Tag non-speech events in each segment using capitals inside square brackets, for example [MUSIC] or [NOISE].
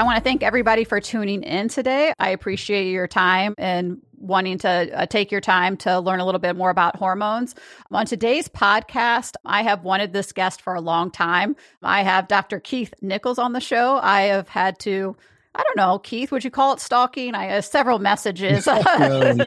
I want to thank everybody for tuning in today. I appreciate your time and wanting to uh, take your time to learn a little bit more about hormones. On today's podcast, I have wanted this guest for a long time. I have Dr. Keith Nichols on the show. I have had to I don't know, Keith, would you call it stalking? I have several messages [LAUGHS] [LAUGHS] oh.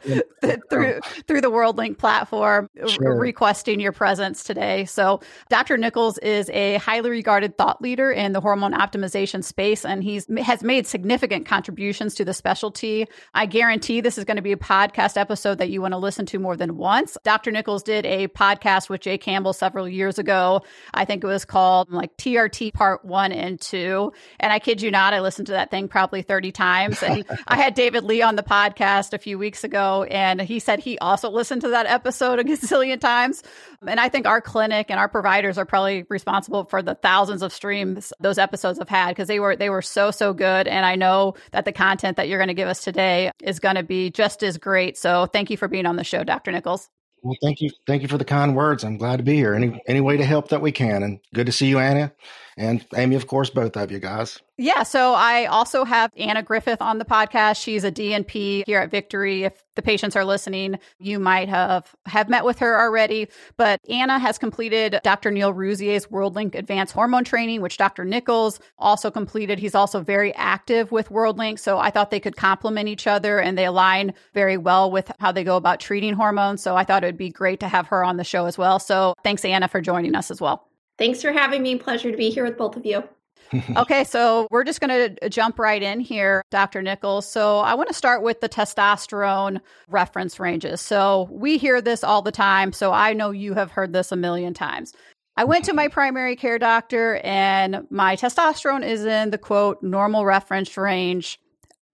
through through the WorldLink platform uh, sure. requesting your presence today. So, Dr. Nichols is a highly regarded thought leader in the hormone optimization space, and he's has made significant contributions to the specialty. I guarantee this is going to be a podcast episode that you want to listen to more than once. Dr. Nichols did a podcast with Jay Campbell several years ago. I think it was called like TRT Part One and Two, and I kid you not, I listened to that thing probably 30 times. And I had David Lee on the podcast a few weeks ago, and he said he also listened to that episode a [LAUGHS] gazillion times. And I think our clinic and our providers are probably responsible for the thousands of streams those episodes have had because they were they were so so good. And I know that the content that you're going to give us today is going to be just as great. So thank you for being on the show, Dr. Nichols. Well, thank you. Thank you for the kind words. I'm glad to be here. Any any way to help that we can. And good to see you, Anna. And Amy, of course, both of you guys. Yeah. So I also have Anna Griffith on the podcast. She's a DNP here at Victory. If the patients are listening, you might have have met with her already. But Anna has completed Dr. Neal Rouzier's WorldLink Advanced Hormone Training, which Dr. Nichols also completed. He's also very active with WorldLink. So I thought they could complement each other and they align very well with how they go about treating hormones. So I thought it would be great to have her on the show as well. So thanks, Anna, for joining us as well. Thanks for having me. Pleasure to be here with both of you. [LAUGHS] okay, so we're just going to jump right in here, Dr. Nichols. So I want to start with the testosterone reference ranges. So we hear this all the time. So I know you have heard this a million times. I went to my [LAUGHS] primary care doctor and my testosterone is in the quote normal reference range.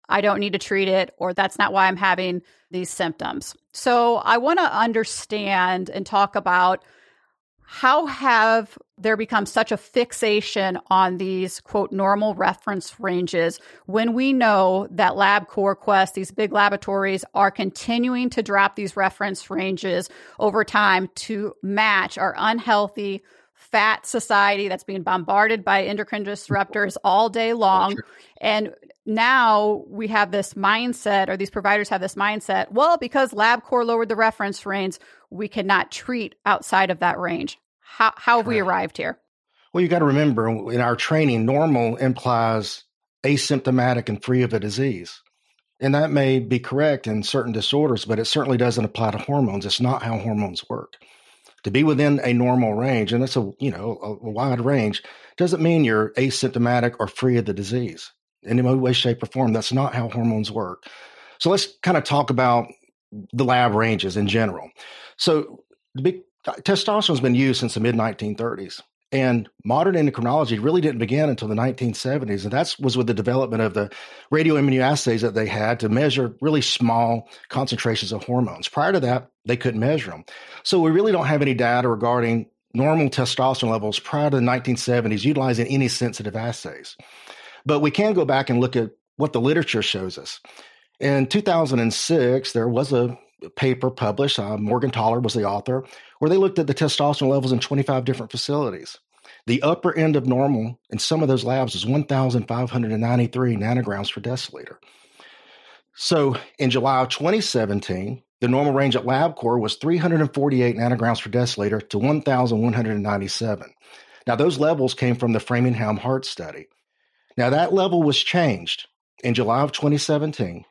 I don't need to treat it, or that's not why I'm having these symptoms. So I want to understand and talk about how have there become such a fixation on these quote normal reference ranges when we know that LabCorp Quest, these big laboratories, are continuing to drop these reference ranges over time to match our unhealthy fat society that's being bombarded by endocrine disruptors all day long. And now we have this mindset, or these providers have this mindset, well, because LabCorp lowered the reference range, we cannot treat outside of that range. How, how have we arrived here? Well, you got to remember in our training, normal implies asymptomatic and free of a disease. And that may be correct in certain disorders, but it certainly doesn't apply to hormones. It's not how hormones work. To be within a normal range, and that's a you know a, a wide range, doesn't mean you're asymptomatic or free of the disease in any way, shape, or form. That's not how hormones work. So let's kind of talk about the lab ranges in general. So the big uh, testosterone's been used since the mid 1930s. And modern endocrinology really didn't begin until the 1970s. And that was with the development of the radioimmunoassays that they had to measure really small concentrations of hormones. Prior to that, they couldn't measure them. So we really don't have any data regarding normal testosterone levels prior to the 1970s utilizing any sensitive assays. But we can go back and look at what the literature shows us. In 2006, there was a paper published. Uh, Morgentaler was the author, where they looked at the testosterone levels in 25 different facilities. The upper end of normal in some of those labs is 1,593 nanograms per deciliter. So in July of 2017, the normal range at LabCorp was 348 nanograms per deciliter to 1,197. Now, those levels came from the Framingham Heart Study. Now, that level was changed in July of 2017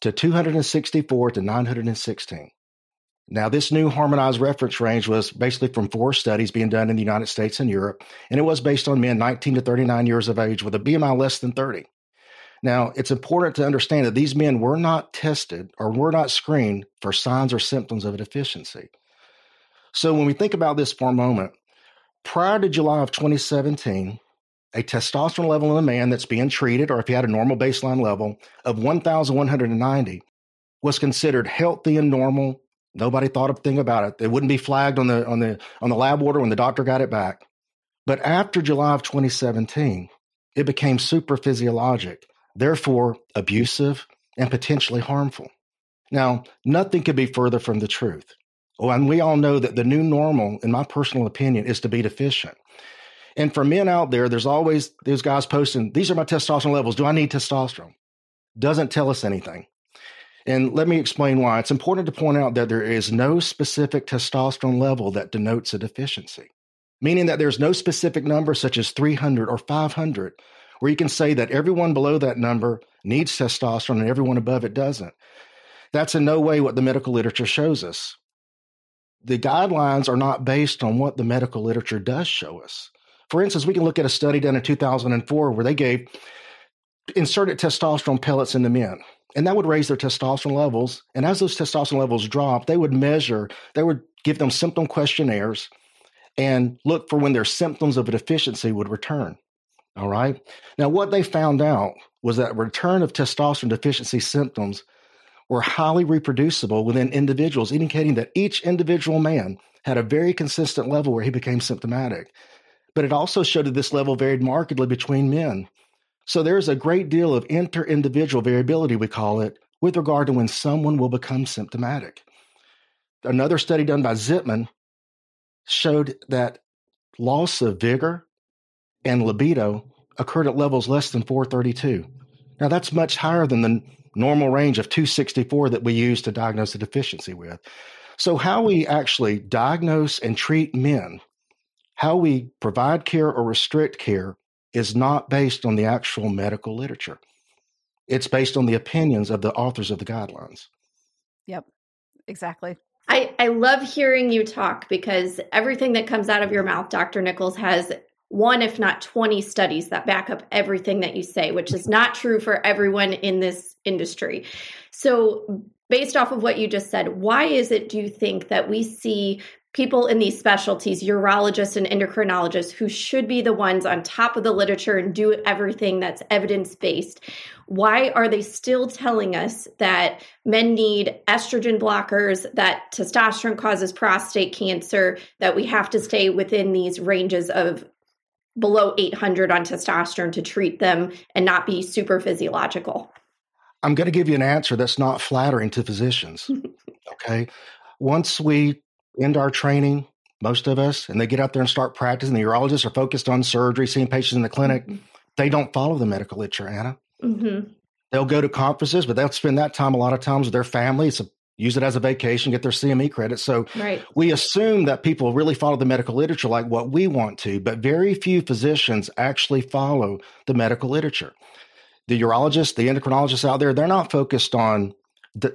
to 264 to 916. Now, this new harmonized reference range was basically from four studies being done in the United States and Europe, and it was based on men 19 to 39 years of age with a BMI less than 30. Now, it's important to understand that these men were not tested or were not screened for signs or symptoms of a deficiency. So, when we think about this for a moment, prior to July of 2017, a testosterone level in a man that's being treated, or if he had a normal baseline level of 1,190, was considered healthy and normal. Nobody thought a thing about it. It wouldn't be flagged on the on the on the lab order when the doctor got it back. But after July of 2017, it became super physiologic, therefore abusive and potentially harmful. Now, nothing could be further from the truth. Oh, and we all know that the new normal, in my personal opinion, is to be deficient. And for men out there, there's always those guys posting, these are my testosterone levels. Do I need testosterone? Doesn't tell us anything. And let me explain why. It's important to point out that there is no specific testosterone level that denotes a deficiency, meaning that there's no specific number such as 300 or 500 where you can say that everyone below that number needs testosterone and everyone above it doesn't. That's in no way what the medical literature shows us. The guidelines are not based on what the medical literature does show us. For instance, we can look at a study done in 2004 where they gave inserted testosterone pellets in the men and that would raise their testosterone levels. And as those testosterone levels drop, they would measure, they would give them symptom questionnaires and look for when their symptoms of a deficiency would return. All right. Now, what they found out was that return of testosterone deficiency symptoms were highly reproducible within individuals, indicating that each individual man had a very consistent level where he became symptomatic. But it also showed that this level varied markedly between men. So there's a great deal of inter individual variability, we call it, with regard to when someone will become symptomatic. Another study done by Zitzmann showed that loss of vigor and libido occurred at levels less than 432. Now, that's much higher than the normal range of 264 that we use to diagnose a deficiency with. So, how we actually diagnose and treat men, how we provide care or restrict care, is not based on the actual medical literature. It's based on the opinions of the authors of the guidelines. Yep, exactly. I, I love hearing you talk because everything that comes out of your mouth, Dr. Nichols, has one, if not 20 studies that back up everything that you say, which is not true for everyone in this industry. So, based off of what you just said, why is it, do you think, that we see people in these specialties, urologists and endocrinologists, who should be the ones on top of the literature and do everything that's evidence based, why are they still telling us that men need estrogen blockers, that testosterone causes prostate cancer, that we have to stay within these ranges of below 800 on testosterone to treat them and not be super physiological? I'm going to give you an answer that's not flattering to physicians. [LAUGHS] okay. Once we end our training, most of us, and they get out there and start practicing. The urologists are focused on surgery, seeing patients in the clinic. Mm-hmm. They don't follow the medical literature, Anna. Mm-hmm. They'll go to conferences, but they'll spend that time a lot of times with their families, use it as a vacation, get their CME credit. So right. we assume that people really follow the medical literature like what we want to, but very few physicians actually follow the medical literature. The urologists, the endocrinologists out there, they're not focused on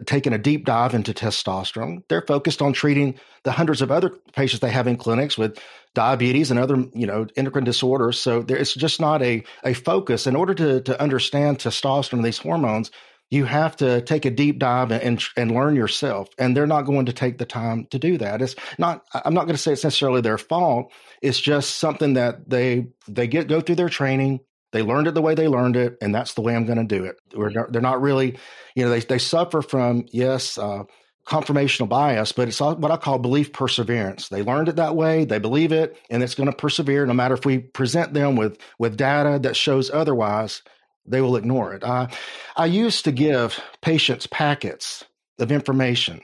taking a deep dive into testosterone. They're focused on treating the hundreds of other patients they have in clinics with diabetes and other, you know, endocrine disorders. So there, it's just not a, a focus. In order to, to understand testosterone and these hormones, you have to take a deep dive and, and learn yourself. And they're not going to take the time to do that. It's not, I'm not going to say it's necessarily their fault. It's just something that they, they get, go through their training. They learned it the way they learned it, and that's the way I'm going to do it. Not, they're not really, you know, they, they suffer from, yes, uh, confirmational bias, but it's what I call belief perseverance. They learned it that way, they believe it, and it's going to persevere no matter if we present them with, with data that shows otherwise, they will ignore it. I, I used to give patients packets of information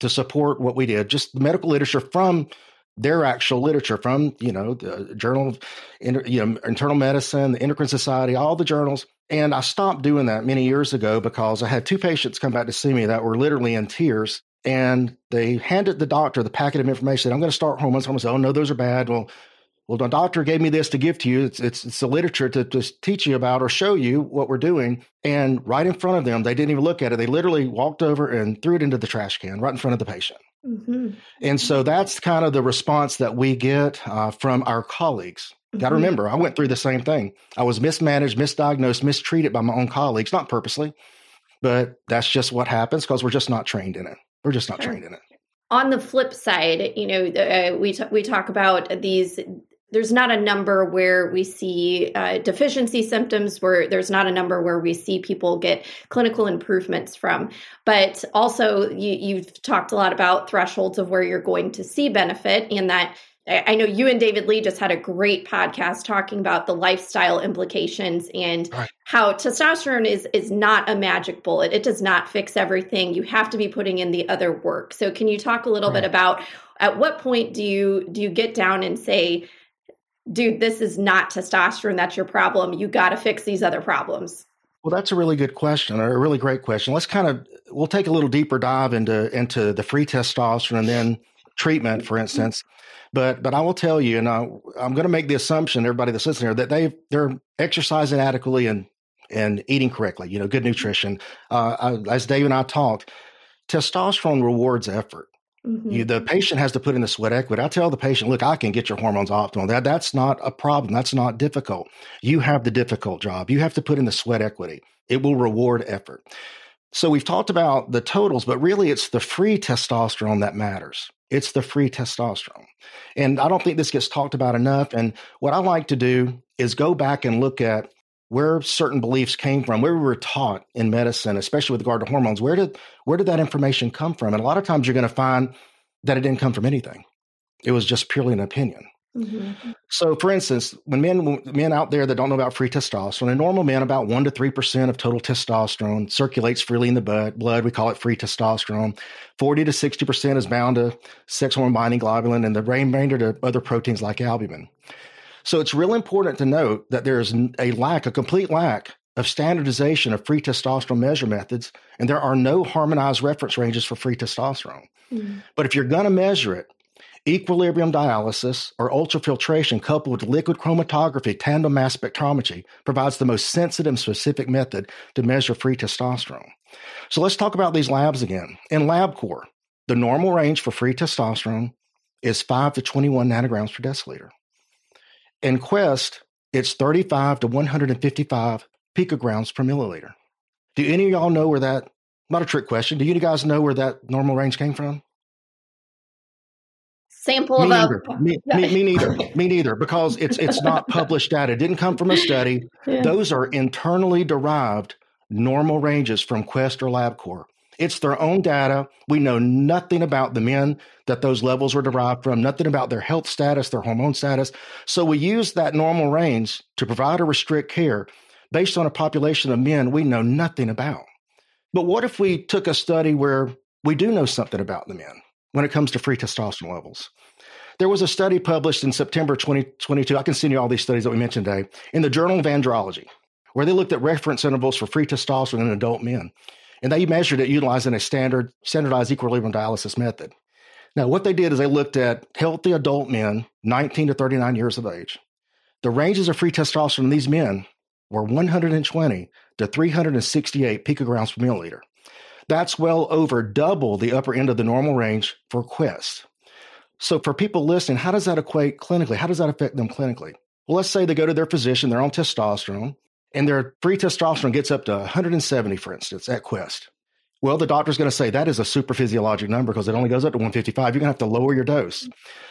to support what we did, just the medical literature from their actual literature from you know the uh, journal of you know internal medicine the endocrine society all the journals and i stopped doing that many years ago because i had two patients come back to see me that were literally in tears and they handed the doctor the packet of information i'm going to start hormones hormones oh no those are bad well well, the doctor gave me this to give to you. It's, it's, it's the literature to, to teach you about or show you what we're doing. And right in front of them, they didn't even look at it. They literally walked over and threw it into the trash can right in front of the patient. Mm-hmm. And so that's kind of the response that we get uh, from our colleagues. Mm-hmm. Got to remember, I went through the same thing. I was mismanaged, misdiagnosed, mistreated by my own colleagues, not purposely, but that's just what happens because we're just not trained in it. We're just not sure. trained in it. On the flip side, you know, uh, we t- we talk about these there's not a number where we see uh, deficiency symptoms where there's not a number where we see people get clinical improvements from but also you, you've talked a lot about thresholds of where you're going to see benefit and that I know you and David Lee just had a great podcast talking about the lifestyle implications and right. how testosterone is is not a magic bullet. It does not fix everything. You have to be putting in the other work. So can you talk a little right. bit about at what point do you do you get down and say dude, this is not testosterone. That's your problem. You got to fix these other problems. Well, that's a really good question, or a really great question. Let's kind of we'll take a little deeper dive into into the free testosterone and then treatment, for instance. But but I will tell you, and I, I'm going to make the assumption, everybody that's listening here, that they they're exercising adequately and and eating correctly. You know, good nutrition. Uh, I, as Dave and I talked, testosterone rewards effort. Mm-hmm. You, the patient has to put in the sweat equity. I tell the patient, look, I can get your hormones optimal. That that's not a problem. That's not difficult. You have the difficult job. You have to put in the sweat equity. It will reward effort. So we've talked about the totals, but really it's the free testosterone that matters. It's the free testosterone. And I don't think this gets talked about enough. And what I like to do is go back and look at where certain beliefs came from, where we were taught in medicine, especially with regard to hormones. Where did where did that information come from? And a lot of times you're going to find that it didn't come from anything. It was just purely an opinion. Mm-hmm. So, for instance, when men men out there that don't know about free testosterone, a normal man about one to three percent of total testosterone circulates freely in the blood. We call it free testosterone. Forty to sixty percent is bound to sex hormone binding globulin, and the remainder to other proteins like albumin. So it's real important to note that there is a lack, a complete lack of standardization of free testosterone measure methods, and there are no harmonized reference ranges for free testosterone. Mm. But if you're going to measure it, equilibrium dialysis or ultrafiltration coupled with liquid chromatography, tandem mass spectrometry provides the most sensitive and specific method to measure free testosterone. So let's talk about these labs again. In LabCorp, the normal range for free testosterone is 5 to 21 nanograms per deciliter. In Quest, it's 35 to 155 picograms per milliliter. Do any of y'all know where that, not a trick question, do you guys know where that normal range came from? Sample me of neither. Me, me, me, [LAUGHS] neither. Me neither. Because it's it's not published data. It didn't come from a study. Yeah. Those are internally derived normal ranges from Quest or LabCorp. It's their own data. We know nothing about the men that those levels were derived from, nothing about their health status, their hormone status. So we use that normal range to provide or restrict care based on a population of men we know nothing about. But what if we took a study where we do know something about the men when it comes to free testosterone levels? There was a study published in September 2022. I can send you all these studies that we mentioned today in the Journal of Andrology, where they looked at reference intervals for free testosterone in adult men and they measured it utilizing a standard standardized equilibrium dialysis method. Now, what they did is they looked at healthy adult men, 19 to 39 years of age. The ranges of free testosterone in these men were 120 to 368 picograms per milliliter. That's well over double the upper end of the normal range for Quest. So, for people listening, how does that equate clinically? How does that affect them clinically? Well, let's say they go to their physician, they're on testosterone, and their free testosterone gets up to 170, for instance, at Quest. Well, the doctor's going to say that is a super physiologic number because it only goes up to 155. You're going to have to lower your dose.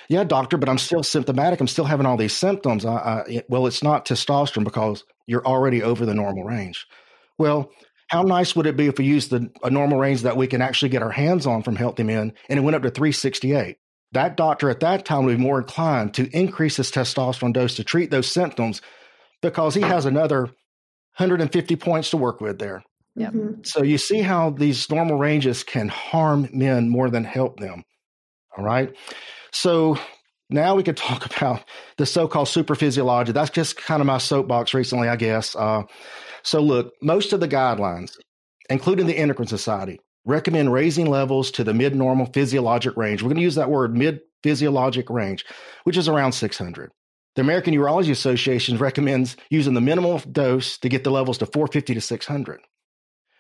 Yeah, doctor, but I'm still symptomatic. I'm still having all these symptoms. I, I, well, it's not testosterone because you're already over the normal range. Well, how nice would it be if we used the, a normal range that we can actually get our hands on from healthy men and it went up to 368? That doctor at that time would be more inclined to increase his testosterone dose to treat those symptoms because he has another 150 points to work with there. Yep. Mm-hmm. So you see how these normal ranges can harm men more than help them. All right. So now we could [LAUGHS] talk about the so-called superphysiology. That's just kind of my soapbox recently, I guess. Uh, so look, most of the guidelines, including the Endocrine Society, recommend raising levels to the mid-normal physiologic range. We're going to use that word mid-physiologic range, which is around 600. The American Urology Association recommends using the minimal dose to get the levels to 450 to 600.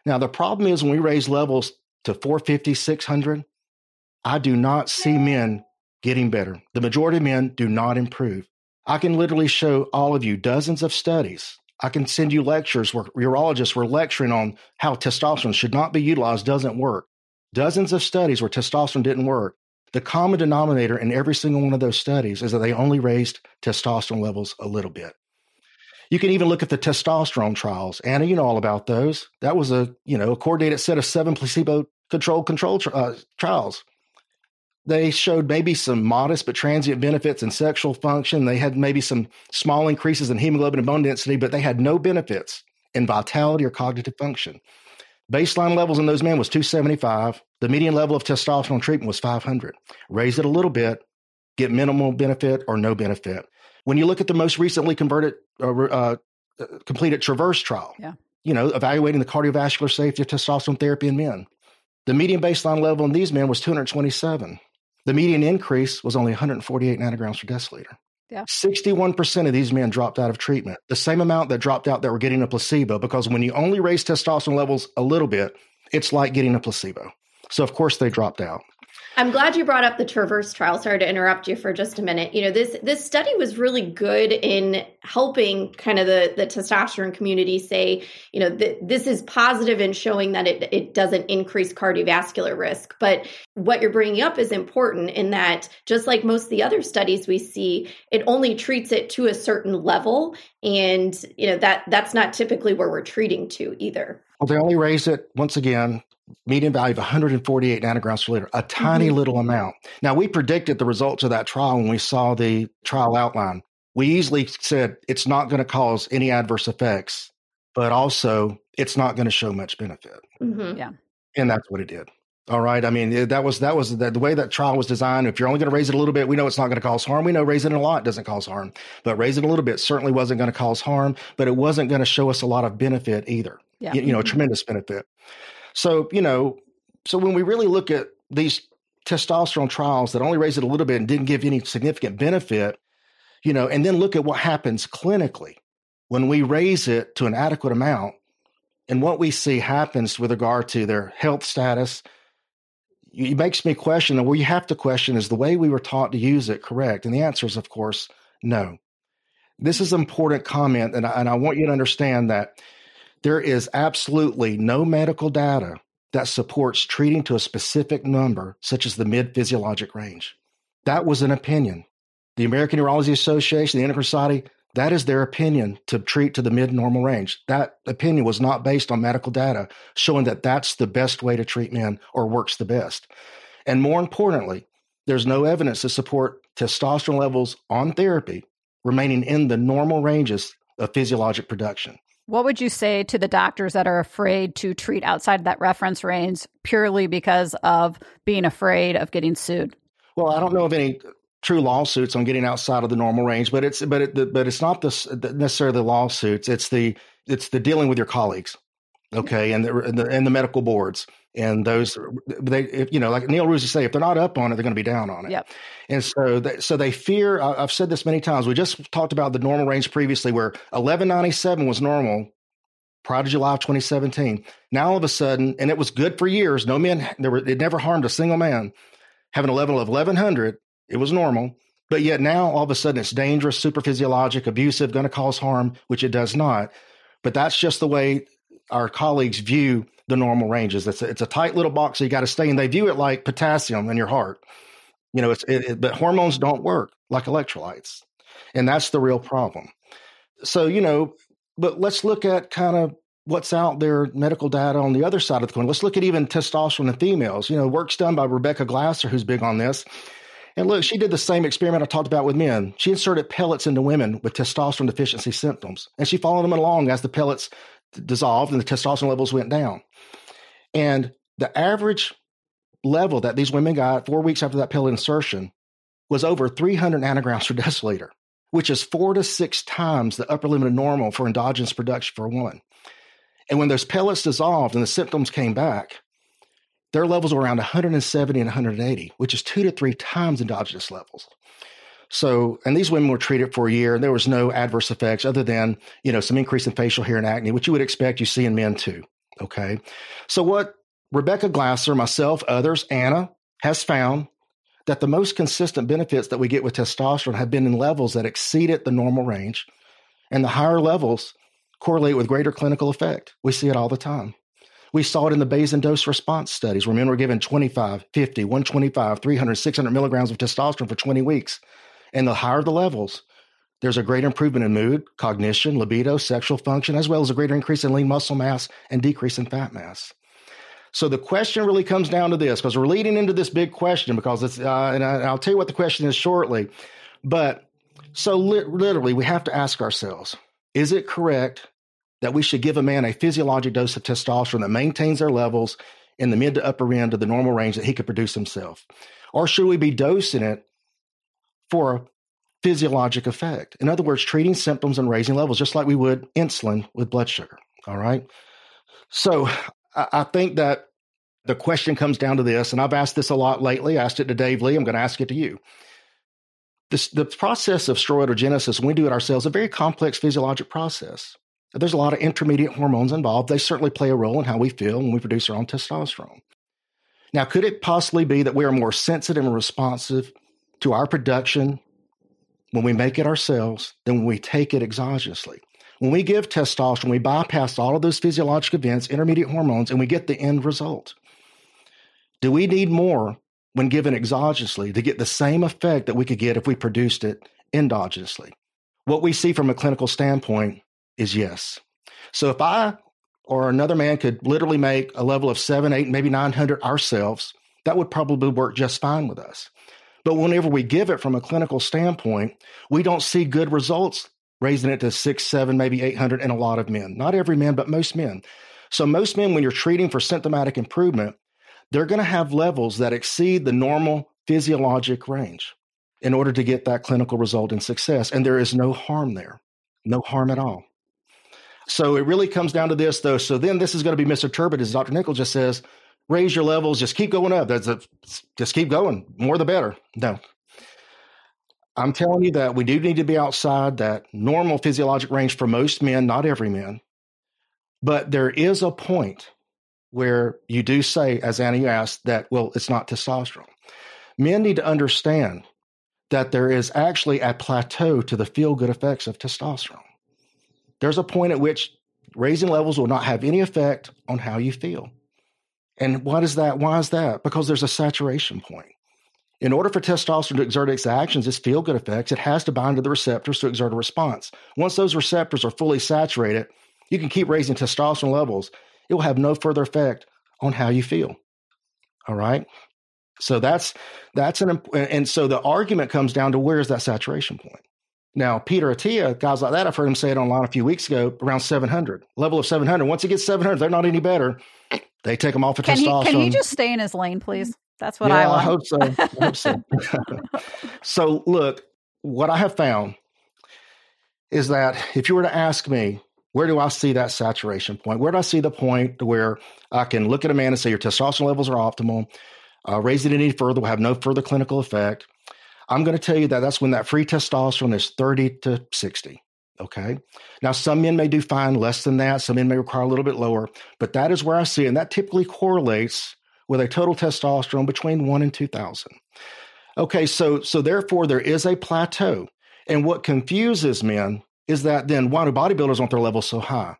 Now, the problem is when we raise levels to 450, 600, I do not see men getting better. The majority of men do not improve. I can literally show all of you dozens of studies. I can send you lectures where urologists were lecturing on how testosterone should not be utilized, doesn't work. Dozens of studies where testosterone didn't work. The common denominator in every single one of those studies is that they only raised testosterone levels a little bit. You can even look at the testosterone trials. Anna, you know all about those. That was a, you know, a coordinated set of seven placebo controlled control uh, trials. They showed maybe some modest but transient benefits in sexual function. They had maybe some small increases in hemoglobin and bone density, but they had no benefits in vitality or cognitive function. Baseline levels in those men was 275. The median level of testosterone treatment was 500. Raise it a little bit, get minimal benefit or no benefit. When you look at the most recently converted, uh, uh, completed Traverse trial, yeah. you know, evaluating the cardiovascular safety of testosterone therapy in men, the median baseline level in these men was 227. The median increase was only 148 nanograms per deciliter. Yeah. 61% of these men dropped out of treatment, the same amount that dropped out that were getting a placebo, because when you only raise testosterone levels a little bit, it's like getting a placebo. So, of course, they dropped out. I'm glad you brought up the Traverse trial. Sorry to interrupt you for just a minute. You know, this this study was really good in helping kind of the the testosterone community say, you know, th- this is positive in showing that it it doesn't increase cardiovascular risk. But what you're bringing up is important in that just like most of the other studies we see, it only treats it to a certain level, and you know that that's not typically where we're treating to either. Well, they only raise it once again median value of 148 nanograms per liter, a tiny mm-hmm. little amount. Now, we predicted the results of that trial when we saw the trial outline. We easily said it's not going to cause any adverse effects, but also it's not going to show much benefit. Mm-hmm. Yeah. And that's what it did. All right. I mean, that was that was the, the way that trial was designed. If you're only going to raise it a little bit, we know it's not going to cause harm. We know raising it a lot doesn't cause harm, but raising it a little bit certainly wasn't going to cause harm. But it wasn't going to show us a lot of benefit either. Yeah. You, you know, mm-hmm. tremendous benefit. So, you know, so when we really look at these testosterone trials that only raised it a little bit and didn't give any significant benefit, you know, and then look at what happens clinically when we raise it to an adequate amount and what we see happens with regard to their health status, it makes me question, and we have to question, is the way we were taught to use it correct? And the answer is, of course, no. This is an important comment, and I, and I want you to understand that there is absolutely no medical data that supports treating to a specific number, such as the mid physiologic range. That was an opinion. The American Urology Association, the Endocrine Society, that is their opinion to treat to the mid normal range. That opinion was not based on medical data showing that that's the best way to treat men or works the best. And more importantly, there's no evidence to support testosterone levels on therapy remaining in the normal ranges of physiologic production. What would you say to the doctors that are afraid to treat outside that reference range purely because of being afraid of getting sued? Well, I don't know of any true lawsuits on getting outside of the normal range, but it's but it, but it's not the, necessarily the lawsuits. It's the it's the dealing with your colleagues, okay, and the and the, and the medical boards and those they if, you know like Neal Rouzier say if they're not up on it they're going to be down on it. Yep. And so they, so they fear. I've said this many times. We just talked about the normal range previously, where 1197 was normal prior to July of 2017. Now all of a sudden, and it was good for years. No men there were it never harmed a single man. Having a level of 1100, it was normal. But yet now all of a sudden it's dangerous, super physiologic, abusive, going to cause harm, which it does not. But that's just the way our colleagues view the normal ranges. It's a, it's a tight little box, so you got to stay in. They view it like potassium in your heart. You know, it's it, it, but hormones don't work like electrolytes, and that's the real problem. So you know, but let's look at kind of what's out there, medical data on the other side of the coin. Let's look at even testosterone in females. You know, work's done by Rebecca Glaser, who's big on this. And look, she did the same experiment I talked about with men. She inserted pellets into women with testosterone deficiency symptoms, and she followed them along as the pellets dissolved and the testosterone levels went down. And the average level that these women got four weeks after that pill insertion was over 300 nanograms per [LAUGHS] deciliter, which is four to six times the upper limit of normal for endogenous production for a woman. And when those pellets dissolved and the symptoms came back, their levels were around 170 and 180, which is two to three times endogenous levels. So, and these women were treated for a year, and there was no adverse effects other than, you know, some increase in facial hair and acne, which you would expect you see in men too. Okay. So, what Rebecca Glaser, myself, others, Anna, has found that the most consistent benefits that we get with testosterone have been in levels that exceeded the normal range, and the higher levels correlate with greater clinical effect. We see it all the time. We saw it in the Bhasin dose response studies where men were given 25, 50, 125, 300, 600 milligrams of testosterone for 20 weeks. And the higher the levels, there's a greater improvement in mood, cognition, libido, sexual function, as well as a greater increase in lean muscle mass and decrease in fat mass. So the question really comes down to this because we're leading into this big question because it's, uh, and I, will tell you what the question is shortly. But so li- literally, we have to ask ourselves is it correct that we should give a man a physiologic dose of testosterone that maintains their levels in the mid to upper end of the normal range that he could produce himself? Or should we be dosing it for a physiologic effect? In other words, treating symptoms and raising levels, just like we would insulin with blood sugar. All right. So I think that the question comes down to this, and I've asked this a lot lately. I asked it to Dave Lee. I'm going to ask it to you. This, the process of steroidogenesis, when we do it ourselves, a very complex physiologic process. There's a lot of intermediate hormones involved. They certainly play a role in how we feel when we produce our own testosterone. Now, could it possibly be that we are more sensitive and responsive to our production when we make it ourselves than when we take it exogenously? When we give testosterone, we bypass all of those physiologic events, intermediate hormones, and we get the end result. Do we need more when given exogenously to get the same effect that we could get if we produced it endogenously? What we see from a clinical standpoint is yes. So if I or another man could literally make a level of seven, eight, maybe 900 ourselves, that would probably work just fine with us. But whenever we give it from a clinical standpoint, we don't see good results raising it to six, seven, maybe 800 in a lot of men. Not every man, but most men. So, most men, when you're treating for symptomatic improvement, they're going to have levels that exceed the normal physiologic range in order to get that clinical result and success. And there is no harm there, no harm at all. So, it really comes down to this, though. So, then this is going to be misinterpreted, as Dr. Nichols just says raise your levels, just keep going up. That's a, just keep going. More the better. No, I'm telling you that we do need to be outside that normal physiologic range for most men, not every man. But there is a point where you do say, as Annie asked, that, well, it's not testosterone. Men need to understand that there is actually a plateau to the feel good effects of testosterone. There's a point at which raising levels will not have any effect on how you feel. And what is that? Why is that? Because there's a saturation point. In order for testosterone to exert its actions, its feel good effects, it has to bind to the receptors to exert a response. Once those receptors are fully saturated, you can keep raising testosterone levels. It will have no further effect on how you feel. All right. So that's that's an and so the argument comes down to where is that saturation point? Now, Peter Attia, guys like that, I've heard him say it online a few weeks ago, around 700, level of 700. Once it gets 700, they're not any better. They take them off of can testosterone. He, can he just stay in his lane, please? That's what yeah, I want. I hope so. I hope so. [LAUGHS] so, look, what I have found is that if you were to ask me, where do I see that saturation point? Where do I see the point where I can look at a man and say your testosterone levels are optimal? Uh, raising it any further will have no further clinical effect. I'm going to tell you that that's when that free testosterone is 30 to 60. Okay. Now, some men may do fine less than that. Some men may require a little bit lower, but that is where I see. And that typically correlates with a total testosterone between 1 and 2000. Okay, so so therefore there is a plateau. And what confuses men is that then why do bodybuilders want their levels so high?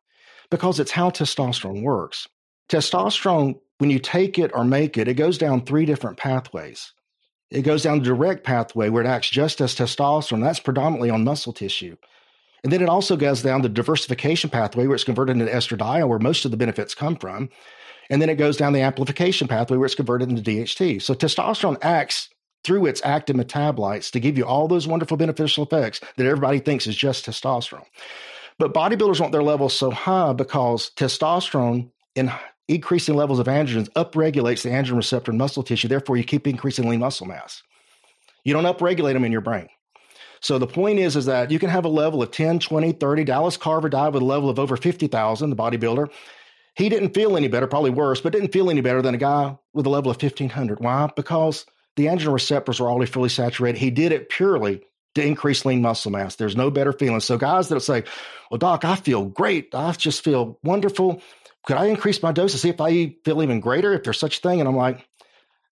Because it's how testosterone works. Testosterone, when you take it or make it, it goes down three different pathways. It goes down the direct pathway where it acts just as testosterone. That's predominantly on muscle tissue. And then it also goes down the diversification pathway where it's converted into estradiol, where most of the benefits come from. And then it goes down the amplification pathway where it's converted into DHT. So testosterone acts through its active metabolites to give you all those wonderful beneficial effects that everybody thinks is just testosterone. But bodybuilders want their levels so high because testosterone in increasing levels of androgens upregulates the androgen receptor in muscle tissue. Therefore, you keep increasing lean muscle mass. You don't upregulate them in your brain. So the point is, is that you can have a level of 10, 20, 30. Dallas McCarver died with a level of over 50,000, the bodybuilder. He didn't feel any better, probably worse, but didn't feel any better than a guy with a level of 1500. Why? Because the androgen receptors are already fully saturated. He did it purely to increase lean muscle mass. There's no better feeling. So guys that will say, well, doc, I feel great. I just feel wonderful. Could I increase my dose to see if I feel even greater, if there's such a thing? And I'm like,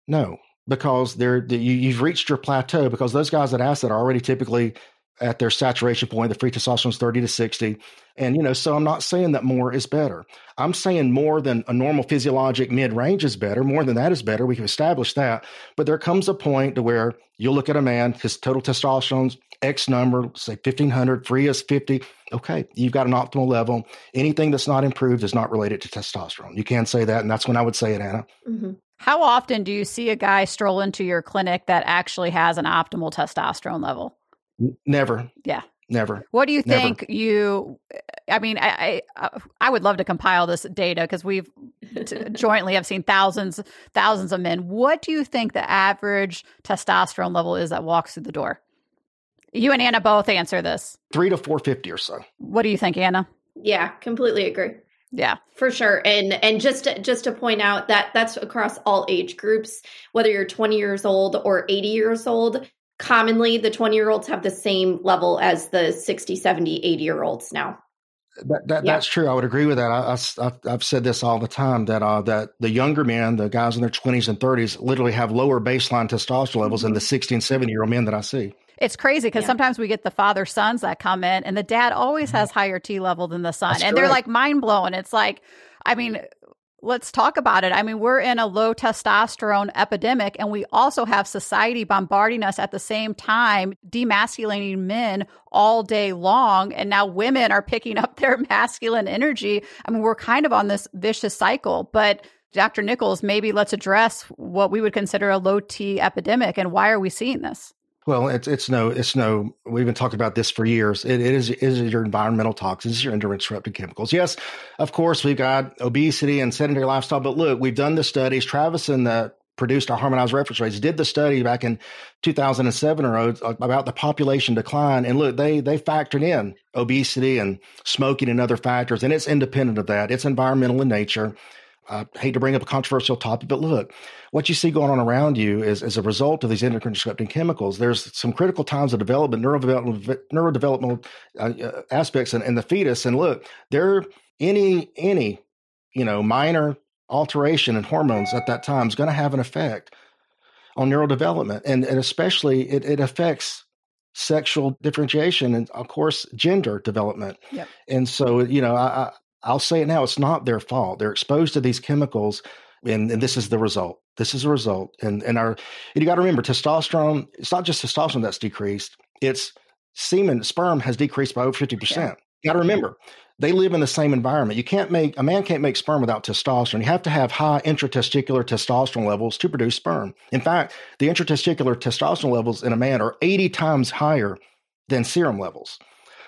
no, because they're, you, you've reached your plateau because those guys that ask that are already typically at their saturation point. The free testosterone is 30 to 60. And, you know, so I'm not saying that more is better. I'm saying more than a normal physiologic mid range is better. More than that is better. We can establish that. But there comes a point to where you'll look at a man, his total testosterone's X number, say 1500, free is 50. Okay, you've got an optimal level. Anything that's not improved is not related to testosterone. You can say that. And that's when I would say it, Anna. Mm-hmm. How often do you see a guy stroll into your clinic that actually has an optimal testosterone level? Never. Yeah. Never. What do you Never. think you? I mean, I I, uh, I would love to compile this data because we've t- jointly have seen thousands thousands of men. What do you think the average testosterone level is that walks through the door? You and Anna both answer this. Three to four fifty or so. What do you think, Anna? Yeah, completely agree. Yeah. For sure. And and just to, just to point out that that's across all age groups, whether you're 20 years old or 80 years old, commonly the 20 year olds have the same level as the 60 70 80 year olds now that, that yeah. that's true. I would agree with that. I, I, have said this all the time that uh, that the younger men, the guys in their twenties and thirties, literally have lower baseline testosterone levels mm-hmm. than the 60 and 70 year old men that I see. It's crazy because yeah. sometimes we get the father sons that come in, and the dad always mm-hmm. has higher T level than the son, that's and correct. they're like mind blowing. It's like, I mean, let's talk about it. I mean, we're in a low testosterone epidemic, and we also have society bombarding us at the same time, demasculating men all day long. And now women are picking up their [LAUGHS] masculine energy. I mean, we're kind of on this vicious cycle. But Dr. Nichols, maybe let's address what we would consider a low T epidemic and why are we seeing this? Well, it's it's no it's no. We've been talking about this for years. It, it is is your environmental toxins, your endocrine disrupting chemicals. Yes, of course, we've got obesity and sedentary lifestyle. But look, we've done the studies. Travison the produced our harmonized reference rates did the study back in 2007 or uh, about the population decline and look they they factored in obesity and smoking and other factors and it's independent of that it's environmental in nature I hate to bring up a controversial topic, but look, what you see going on around you is as a result of these endocrine disrupting chemicals. There's some critical times of development, neurodevelopmental, neurodevelopmental uh, uh, aspects in, in the fetus. And look, there any any you know minor alteration in hormones at that time is going to have an effect on neurodevelopment, and and especially it, it affects sexual differentiation and of course gender development. Yep. And so you know I, I'll say it now, it's not their fault. They're exposed to these chemicals, and, and this is the result. This is a result. And and our and you got to remember, testosterone. It's not just testosterone that's decreased. It's semen, sperm has decreased by over fifty percent. You got to remember, they live in the same environment. You can't make a man can't make sperm without testosterone. You have to have high intratesticular testosterone levels to produce sperm. In fact, the intratesticular testosterone levels in a man are 80 times higher than serum levels.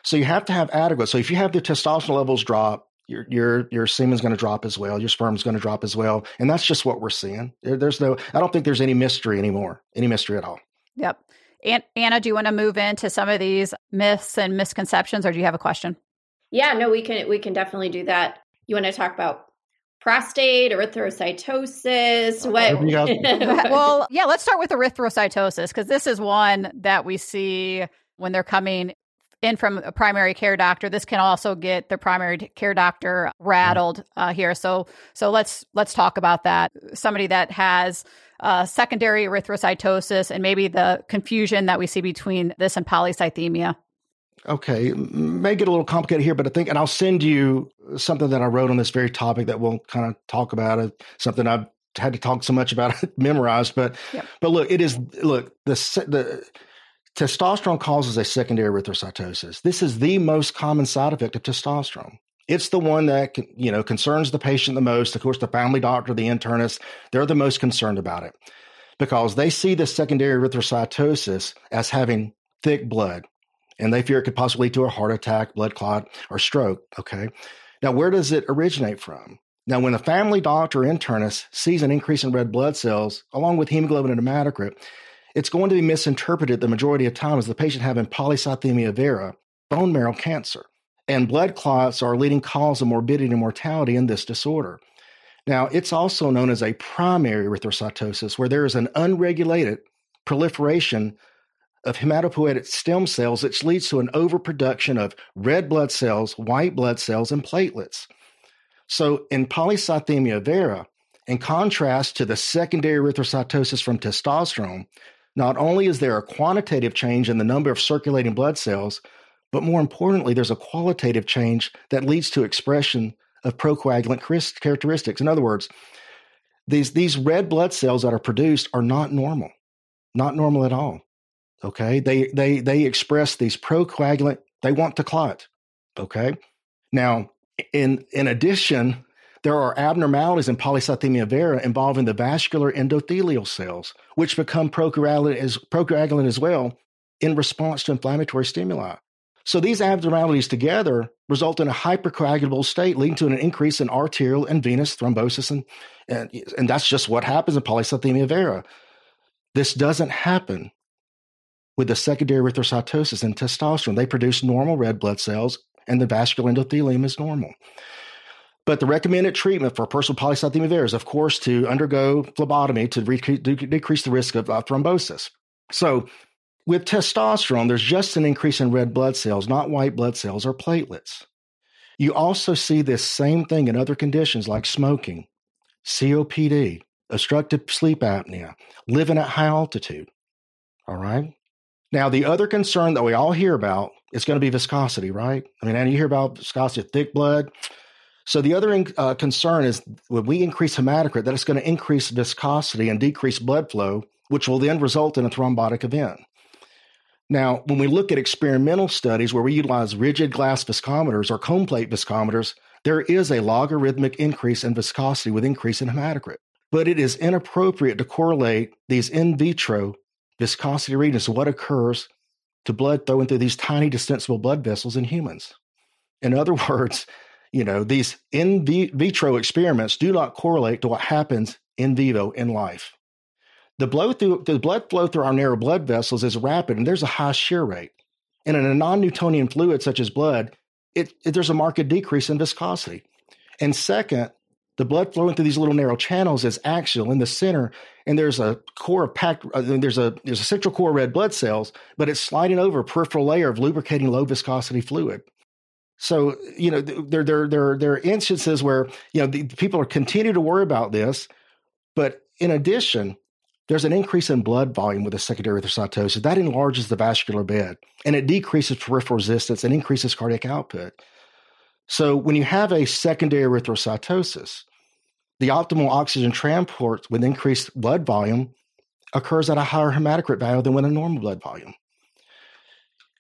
So you have to have adequate. So if you have the testosterone levels drop, your your your semen's going to drop as well. Your sperm's going to drop as well, and that's just what we're seeing. There, there's no. I don't think there's any mystery anymore. Any mystery at all. Yep. And Anna, do you want to move into some of these myths and misconceptions, or do you have a question? Yeah, no, we can we can definitely do that. You want to talk about prostate, erythrocytosis? [LAUGHS] What? well, yeah, let's start with erythrocytosis because this is one that we see when they're coming in from a primary care doctor. This can also get the primary care doctor rattled uh, here. So so let's let's talk about that. Somebody that has uh, secondary erythrocytosis and maybe the confusion that we see between this and polycythemia. Okay, may get a little complicated here, but I think, and I'll send you something that I wrote on this very topic that we'll kind of talk about it. Something I've had to talk so much about [LAUGHS] memorized, but yep. but look, it is look the the Testosterone causes a secondary erythrocytosis. This is the most common side effect of testosterone. It's the one that you know concerns the patient the most. Of course, the family doctor, the internist, they're the most concerned about it because they see the secondary erythrocytosis as having thick blood, and they fear it could possibly lead to a heart attack, blood clot, or stroke. Okay, now where does it originate from? Now, when a family doctor internist sees an increase in red blood cells along with hemoglobin and hematocrit, it's going to be misinterpreted the majority of time as the patient having polycythemia vera, bone marrow cancer. And blood clots are a leading cause of morbidity and mortality in this disorder. Now, it's also known as a primary erythrocytosis, where there is an unregulated proliferation of hematopoietic stem cells, which leads to an overproduction of red blood cells, white blood cells, and platelets. So, in polycythemia vera, in contrast to the secondary erythrocytosis from testosterone, not only is there a quantitative change in the number of circulating blood cells, but more importantly, there's a qualitative change that leads to expression of procoagulant characteristics. In other words, these, these red blood cells that are produced are not normal, not normal at all. Okay. They, they, they express these procoagulant, they want to clot. Okay. Now, in, in addition, there are abnormalities in polycythemia vera involving the vascular endothelial cells, which become procoagulant as, as well in response to inflammatory stimuli. So these abnormalities together result in a hypercoagulable state, leading to an increase in arterial and venous thrombosis, and, and, and that's just what happens in polycythemia vera. This doesn't happen with the secondary erythrocytosis and testosterone. They produce normal red blood cells, and the vascular endothelium is normal. But the recommended treatment for a person with polycythemia vera is, of course, to undergo phlebotomy to re- decrease the risk of uh, thrombosis. So, with testosterone, there's just an increase in red blood cells, not white blood cells or platelets. You also see this same thing in other conditions like smoking, COPD, obstructive sleep apnea, living at high altitude. All right. Now, the other concern that we all hear about is going to be viscosity, right? I mean, and you hear about viscosity thick blood. So the other uh, concern is when we increase hematocrit, that it's going to increase viscosity and decrease blood flow, which will then result in a thrombotic event. Now, when we look at experimental studies where we utilize rigid glass viscometers or cone plate viscometers, there is a logarithmic increase in viscosity with increase in hematocrit. But it is inappropriate to correlate these in vitro viscosity readings what occurs to blood flowing through these tiny distensible blood vessels in humans. In other [LAUGHS] words, you know, these in vitro experiments do not correlate to what happens in vivo in life. The, blow through, the blood flow through our narrow blood vessels is rapid and there's a high shear rate. And in a non Newtonian fluid such as blood, it, it, there's a marked decrease in viscosity. And second, the blood flowing through these little narrow channels is axial in the center, and there's a core of packed. Uh, there's a there's a central core of red blood cells, but it's sliding over a peripheral layer of lubricating low viscosity fluid. So you know there there there there are instances where you know the, people are continue to worry about this, but in addition, there's an increase in blood volume with a secondary erythrocytosis. That enlarges the vascular bed and it decreases peripheral resistance and increases cardiac output. So when you have a secondary erythrocytosis, the optimal oxygen transport with increased blood volume occurs at a higher hematocrit value than with a normal blood volume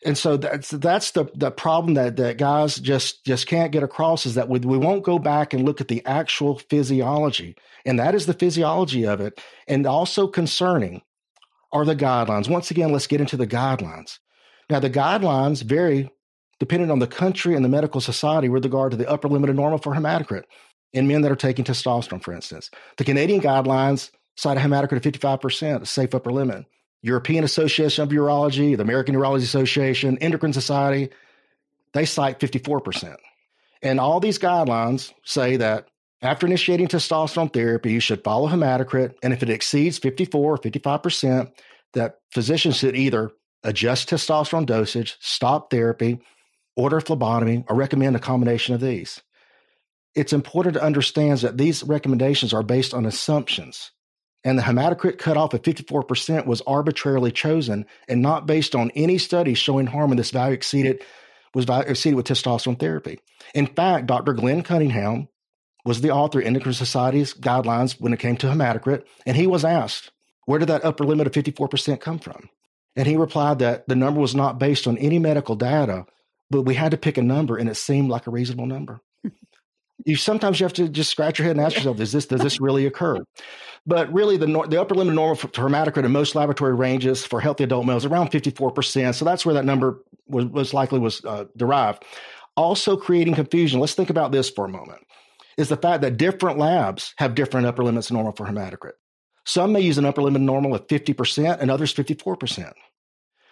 and so that's that's the the problem that that guys just just can't get across is that we, we won't go back and look at the actual physiology. And that is the physiology of it. And also concerning are the guidelines. Once again let's get into the guidelines. Now the guidelines vary depending on the country and the medical society with regard to the upper limit of normal for hematocrit in men that are taking testosterone for instance. The canadian guidelines cite a hematocrit of 55% a safe upper limit European Association of Urology, the American Urology Association, Endocrine Society, they cite 54%. And all these guidelines say that after initiating testosterone therapy, you should follow hematocrit. And if it exceeds 54 or 55%, that physicians should either adjust testosterone dosage, stop therapy, order phlebotomy, or recommend a combination of these. It's important to understand that these recommendations are based on assumptions and the hematocrit cutoff of 54% was arbitrarily chosen and not based on any study showing harm when this value exceeded was value exceeded with testosterone therapy. In fact, Dr. Glenn Cunningham was the author of Endocrine Society's guidelines when it came to hematocrit, and he was asked, where did that upper limit of 54% come from? And he replied that the number was not based on any medical data, but we had to pick a number, and it seemed like a reasonable number you sometimes you have to just scratch your head and ask yourself, "Is this does this really occur?" But really, the the upper limit of normal for hematocrit in most laboratory ranges for healthy adult males is around fifty four percent. So that's where that number was, was likely was uh, derived. Also, creating confusion. Let's think about this for a moment. Is the fact that different labs have different upper limits normal for hematocrit. Some may use an upper limit normal of fifty percent, and others fifty four percent.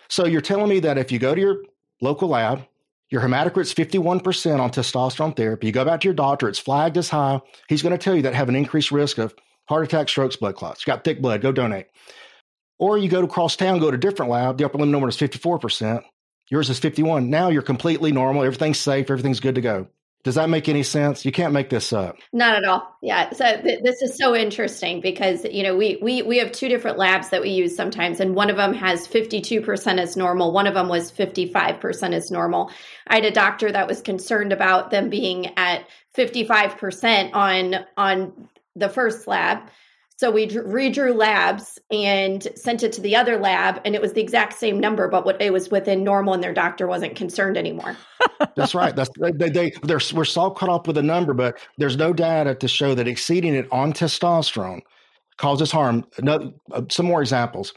So you're telling me that if you go to your local lab your hematocrit's 51% on testosterone therapy. You go back to your doctor, it's flagged as high. He's going to tell you that have an increased risk of heart attack, strokes, blood clots. You got thick blood, go donate. Or you go to cross town, go to a different lab. The upper limit number is 54%. Yours is 51. Now you're completely normal. Everything's safe. Everything's good to go. Does that make any sense? You can't make this up. Not at all. Yeah. So th- this is so interesting because you know we we we have two different labs that we use sometimes, and one of them has fifty two percent as normal. One of them was fifty five percent as normal. I had a doctor that was concerned about them being at fifty five percent on on the first lab so we redrew labs and sent it to the other lab, and it was the exact same number, but what it was within normal, and their doctor wasn't concerned anymore. [LAUGHS] That's right. That's they they they're we're so caught up with a number, but there's no data to show that exceeding it on testosterone causes harm. Uh, some more examples.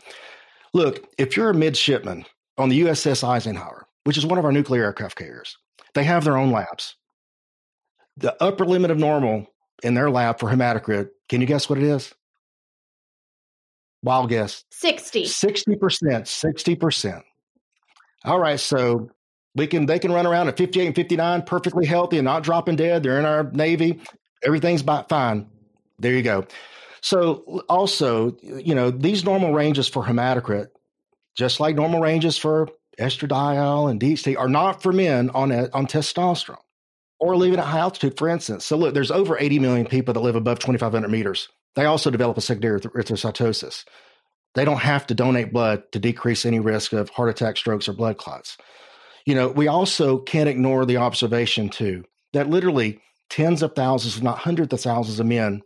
Look, if you're a midshipman on the USS Eisenhower, which is one of our nuclear aircraft carriers, they have their own labs. The upper limit of normal in their lab for hematocrit, can you guess what it is? Wild guess. 60. 60%. 60%. All right. So we can they can run around at 58 and 59 perfectly healthy and not dropping dead. They're in our Navy. Everything's fine. There you go. So also, you know, these normal ranges for hematocrit, just like normal ranges for estradiol and DHT, are not for men on on testosterone or living at high altitude, for instance. So look, there's over 80 million people that live above 2,500 meters they also develop a secondary erythrocytosis. They don't have to donate blood to decrease any risk of heart attack, strokes, or blood clots. You know, we also can't ignore the observation, too, that literally tens of thousands, if not hundreds of thousands of men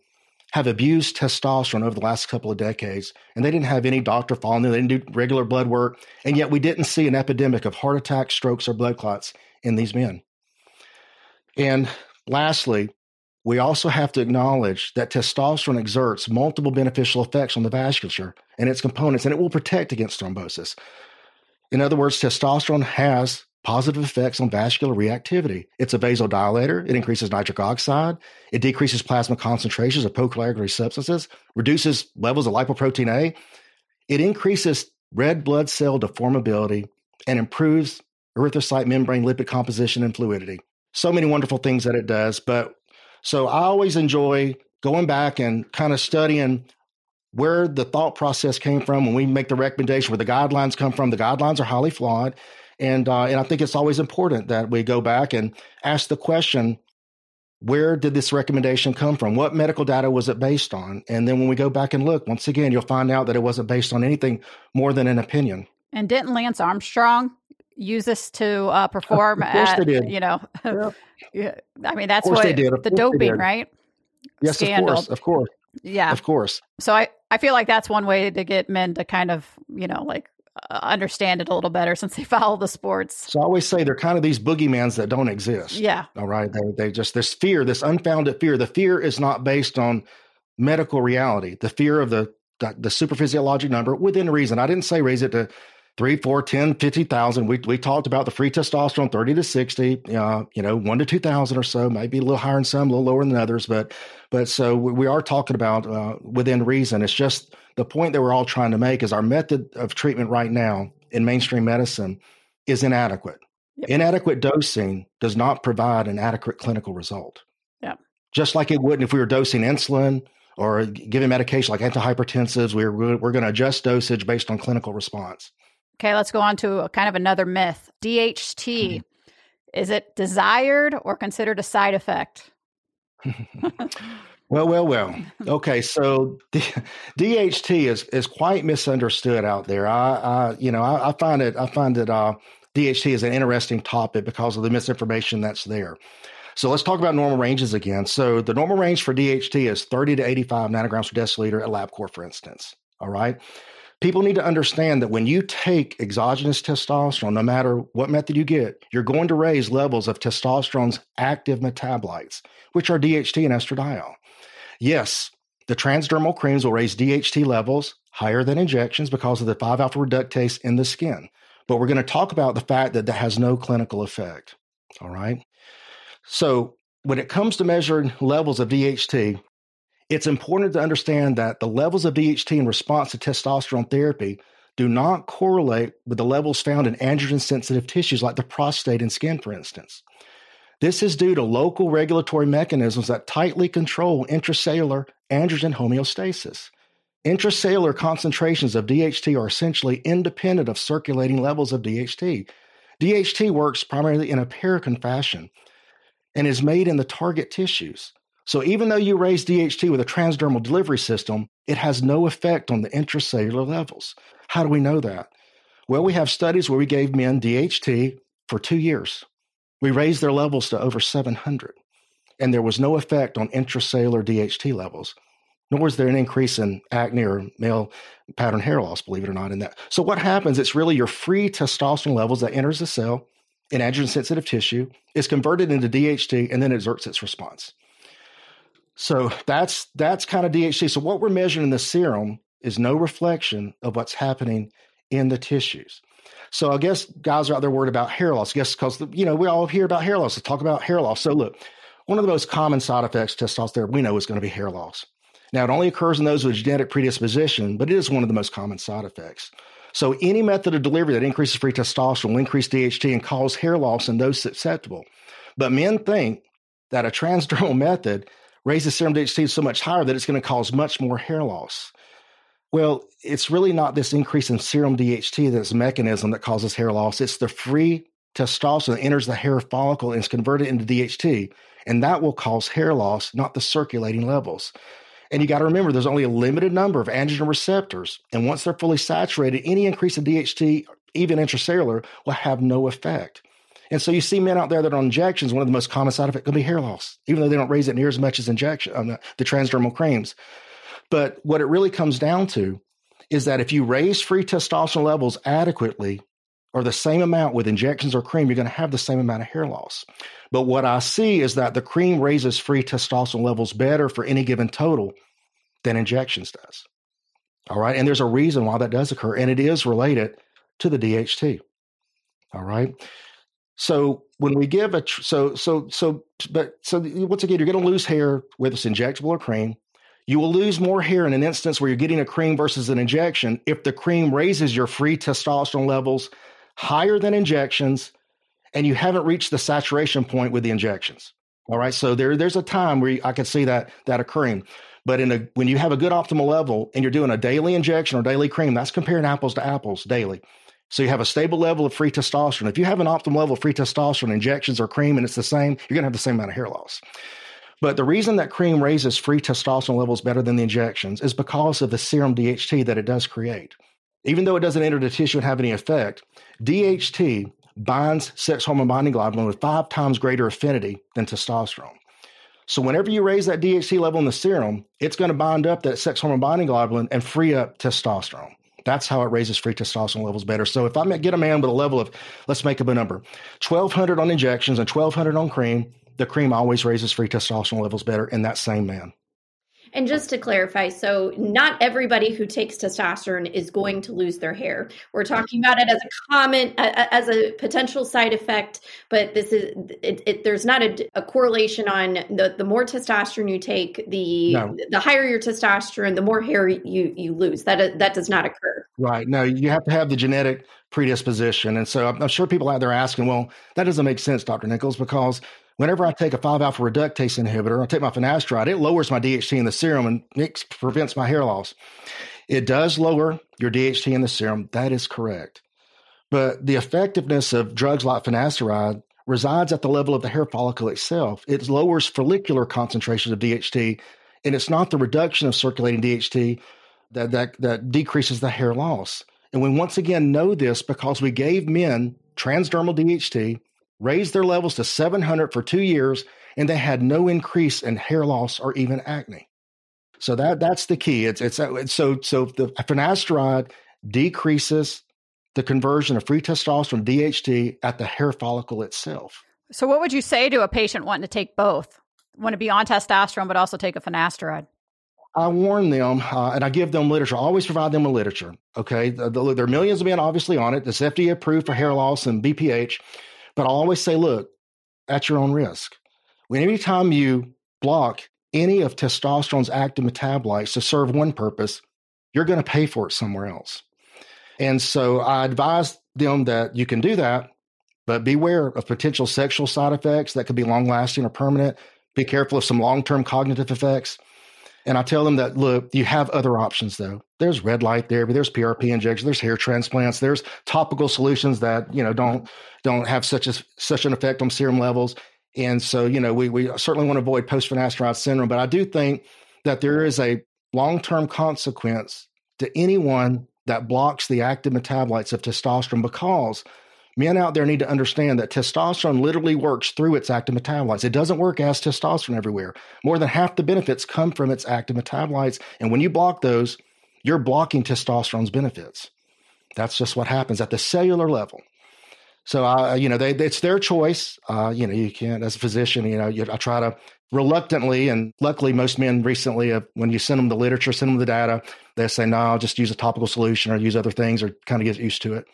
have abused testosterone over the last couple of decades, and they didn't have any doctor following them. They didn't do regular blood work, and yet we didn't see an epidemic of heart attacks, strokes, or blood clots in these men. And lastly, we also have to acknowledge that testosterone exerts multiple beneficial effects on the vasculature and its components, and it will protect against thrombosis. In other words, testosterone has positive effects on vascular reactivity. It's a vasodilator, it increases nitric oxide, it decreases plasma concentrations of procoagulatory substances, reduces levels of lipoprotein A, it increases red blood cell deformability, and improves erythrocyte membrane lipid composition and fluidity. So many wonderful things that it does, but so I always enjoy going back and kind of studying where the thought process came from when we make the recommendation, where the guidelines come from. The guidelines are highly flawed. And, uh, and I think it's always important that we go back and ask the question where did this recommendation come from? What medical data was it based on? And then when we go back and look, once again, you'll find out that it wasn't based on anything more than an opinion. And didn't Lance Armstrong use this to uh, [LAUGHS] perform at, you know, [LAUGHS] yeah. I mean, that's what the doping, right? Yes, Scandal. of course, of course. Yeah. Of course. So I, I feel like that's one way to get men to kind of, you know, like uh, understand it a little better [LAUGHS] since they follow the sports. So I always say they're kind of these boogeymans that don't exist. Yeah. All right. They, they just, this fear, this unfounded fear. The fear is not based on medical reality. The fear of the, the, the superphysiologic number within reason. I didn't say raise it to three, four, 10, 50,000. We, we talked about the free testosterone 30 to 60, uh, you know, one to 2,000 or so, maybe a little higher in some, a little lower than others. But, but so we, are talking about uh, within reason. It's just the point that we're all trying to make is our method of treatment right now in mainstream medicine is inadequate. Yep. Inadequate dosing does not provide an adequate clinical result. Yeah. Just like it wouldn't if we were dosing insulin or giving medication like antihypertensives, we're, we're going to adjust dosage based on clinical response. Okay, let's go on to a kind of another myth. DHT, mm-hmm. is it desired or considered a side effect? [LAUGHS] well, well, well. [LAUGHS] Okay, so D- DHT is is quite misunderstood out there. I, I you know, I, I, find it I find that uh, DHT is an interesting topic because of the misinformation that's there. So let's talk about normal ranges again. So the normal range for DHT is 30 to 85 nanograms per deciliter at LabCorp, for instance. All right people need to understand that when you take exogenous testosterone, no matter what method you get, you're going to raise levels of testosterone's active metabolites, which are DHT and estradiol. Yes, the transdermal creams will raise DHT levels higher than injections because of the 5 alpha reductase in the skin. But we're going to talk about the fact that that has no clinical effect. All right. So, when it comes to measuring levels of DHT, it's important to understand that the levels of DHT in response to testosterone therapy do not correlate with the levels found in androgen sensitive tissues like the prostate and skin, for instance. This is due to local regulatory mechanisms that tightly control intracellular androgen homeostasis. Intracellular concentrations of DHT are essentially independent of circulating levels of DHT. DHT works primarily in a paracrine fashion, and is made in the target tissues. So even though you raise DHT with a transdermal delivery system, it has no effect on the intracellular levels. How do we know that? Well, we have studies where we gave men DHT for two years. We raised their levels to over 700, and there was no effect on intracellular DHT levels nor is there an increase in acne or male pattern hair loss, believe it or not, in that. So what happens, it's really your free testosterone levels that enters the cell in androgen sensitive tissue, is converted into DHT, and then exerts its response. So that's that's kind of DHT. So what we're measuring in the serum is no reflection of what's happening in the tissues. So I guess guys are out there worried about hair loss. I guess because you know we all hear about hair loss. Let's talk about hair loss. So look, one of the most common side effects of testosterone we know is going to be hair loss. Now, it only occurs in those with genetic predisposition, but it is one of the most common side effects. So, any method of delivery that increases free testosterone will increase DHT and cause hair loss in those susceptible. But men think that a transdermal [LAUGHS] method raises serum DHT so much higher that it's going to cause much more hair loss. Well, it's really not this increase in serum DHT that's mechanism that causes hair loss. It's the free testosterone that enters the hair follicle and is converted into DHT, and that will cause hair loss, not the circulating levels. And you got to remember, there's only a limited number of androgen receptors. And once they're fully saturated, any increase in DHT, even intracellular, will have no effect. And so you see men out there that are on injections, one of the most common side effects can be hair loss, even though they don't raise it near as much as injection, um, the transdermal creams. But what it really comes down to is that if you raise free testosterone levels adequately or the same amount with injections or cream, you're going to have the same amount of hair loss. But what I see is that the cream raises free testosterone levels better for any given total than injections does. All right. And there's a reason why that does occur, and it is related to the DHT. All right. So when we give a so so so but so once again, you're going to lose hair whether it's injectable or cream. You will lose more hair in an instance where you're getting a cream versus an injection if the cream raises your free testosterone levels higher than injections and you haven't reached the saturation point with the injections. All right. So there, there's a time where I can see that that occurring. But in a when you have a good optimal level and you're doing a daily injection or daily cream, that's comparing apples to apples daily. So you have a stable level of free testosterone. If you have an optimal level of free testosterone, injections or cream, and it's the same, you're going to have the same amount of hair loss. But the reason that cream raises free testosterone levels better than the injections is because of the serum DHT that it does create. Even though it doesn't enter the tissue and have any effect, DHT binds sex hormone binding globulin with five times greater affinity than testosterone. So whenever you raise that DHT level in the serum, it's going to bind up that sex hormone binding globulin and free up testosterone. That's how it raises free testosterone levels better. So if I get a man with a level of, let's make up a number, 1200 on injections and 1200 on cream, the cream always raises free testosterone levels better in that same man. And just to clarify, so not everybody who takes testosterone is going to lose their hair. We're talking about it as a common, as a potential side effect, but this is it, it, there's not a, a, correlation on the the more testosterone you take, the no. the higher your testosterone, the more hair you you lose. That that does not occur. Right. No, you have to have the genetic predisposition, and so I'm, I'm sure people out there asking, well, that doesn't make sense, Dr. Nichols, because whenever I take a 5 alpha reductase inhibitor, I take my finasteride, it lowers my DHT in the serum and it prevents my hair loss. It does lower your DHT in the serum. That is correct. But the effectiveness of drugs like finasteride resides at the level of the hair follicle itself. It lowers follicular concentrations of DHT, and it's not the reduction of circulating DHT that, that, that decreases the hair loss. And we once again know this because we gave men transdermal DHT raised their levels to 700 for two years, and they had no increase in hair loss or even acne. So that that's the key. It's it's, it's so so the finasteride decreases the conversion of free testosterone DHT at the hair follicle itself. So what would you say to a patient wanting to take both? Want to be on testosterone but also take a finasteride? I warn them uh, and I give them literature. I always provide them with literature. Okay. The, the, there are millions of men obviously on it. It's FDA approved for hair loss and BPH. But I always say, look, at your own risk. When anytime you block any of testosterone's active metabolites to serve one purpose, you're going to pay for it somewhere else. And so I advise them that you can do that, but beware of potential sexual side effects that could be long lasting or permanent. Be careful of some long term cognitive effects. And I tell them that, look, you have other options though. There's red light therapy, there's PRP injections, there's hair transplants, there's topical solutions that, you know, don't don't have such a such an effect on serum levels. And so, you know, we, we certainly want to avoid post finasteride syndrome, but I do think that there is a long term consequence to anyone that blocks the active metabolites of testosterone because men out there need to understand that testosterone literally works through its active metabolites. It doesn't work as testosterone everywhere. More than half the benefits come from its active metabolites. And when you block those, you're blocking testosterone's benefits. That's just what happens at the cellular level. So, uh, you know, they, it's their choice. Uh, you know, you can't, as a physician, you know, you, I try to reluctantly, and luckily, most men recently, uh, when you send them the literature, send them the data, they say, no, I'll just use a topical solution or use other things or kind of get used to it.